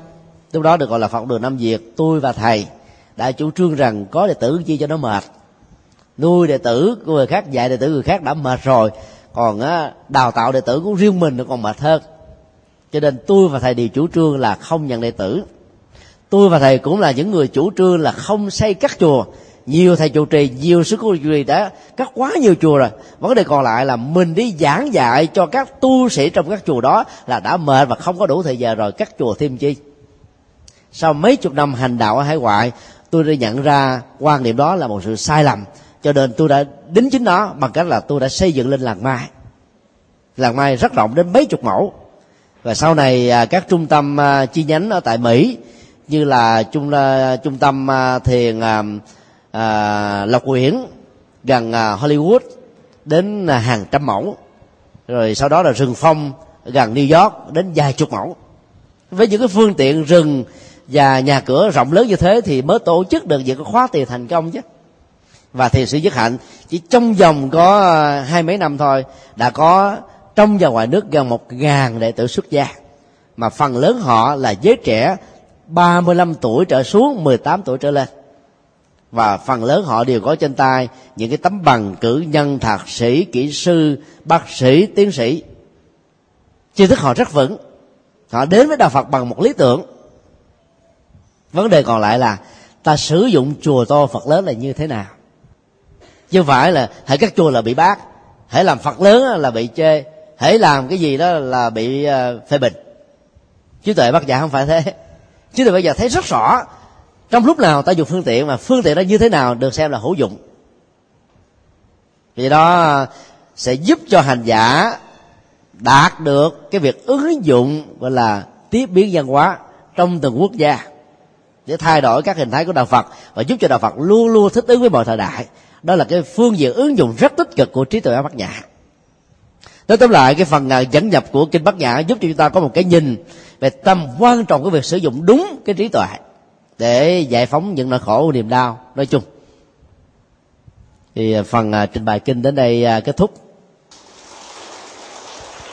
Lúc đó được gọi là Phật đường Nam Việt, tôi và thầy đã chủ trương rằng có đệ tử chi cho nó mệt. Nuôi đệ tử của người khác, dạy đệ tử người khác đã mệt rồi còn á, đào tạo đệ tử của riêng mình nó còn mệt hơn. Cho nên tôi và thầy đều chủ trương là không nhận đệ tử. Tôi và thầy cũng là những người chủ trương là không xây các chùa. Nhiều thầy trụ trì nhiều sư cô trụ trì đã cắt quá nhiều chùa rồi. Vấn đề còn lại là mình đi giảng dạy cho các tu sĩ trong các chùa đó là đã mệt và không có đủ thời giờ rồi các chùa thêm chi. Sau mấy chục năm hành đạo ở hải ngoại tôi đã nhận ra quan niệm đó là một sự sai lầm cho nên tôi đã đính chính nó bằng cách là tôi đã xây dựng lên làng mai. Làng mai rất rộng đến mấy chục mẫu. Và sau này à, các trung tâm à, chi nhánh ở tại mỹ như là trung à, trung tâm thiền à, lộc uyển gần hollywood đến hàng trăm mẫu. Rồi sau đó là rừng phong gần new york đến vài chục mẫu. Với những cái phương tiện rừng và nhà cửa rộng lớn như thế thì mới tổ chức được những cái khóa tiền thành công chứ và thiền sĩ nhất hạnh, chỉ trong vòng có ờ, hai mấy năm thôi, đã có trong và ngoài nước gần một ngàn đệ tử xuất gia. Mà phần lớn họ là giới trẻ 35 tuổi trở xuống 18 tuổi trở lên. Và phần lớn họ đều có trên tay những cái tấm bằng cử nhân, thạc sĩ, kỹ sư, bác sĩ, tiến sĩ. Tri thức họ rất vững. Họ đến với đạo phật bằng một lý tưởng. Vấn đề còn lại là ta sử dụng chùa to phật lớn là như thế nào? Chứ phải là hãy cắt chùa là bị bác hãy làm phật lớn là bị chê hãy làm cái gì đó là bị ờ, phê bình. Trí tuệ bác giả không phải thế. Trí tuệ bây giờ thấy rất rõ trong lúc nào ta dùng phương tiện mà phương tiện đó như thế nào được xem là hữu dụng. Vì đó sẽ giúp cho hành giả đạt được cái việc ứng dụng gọi là tiếp biến văn hóa trong từng quốc gia để thay đổi các hình thái của đạo Phật và giúp cho đạo Phật luôn luôn thích ứng với mọi thời đại đó là cái phương diện ứng dụng rất tích cực của trí tuệ bát nhã. Nói tóm lại, cái phần à, dẫn nhập của kinh bát nhã giúp cho chúng ta có một cái nhìn về tầm quan trọng của việc sử dụng đúng cái trí tuệ để giải phóng những nỗi khổ, niềm đau, nói chung. Thì à, phần à, trình bày kinh đến đây kết thúc.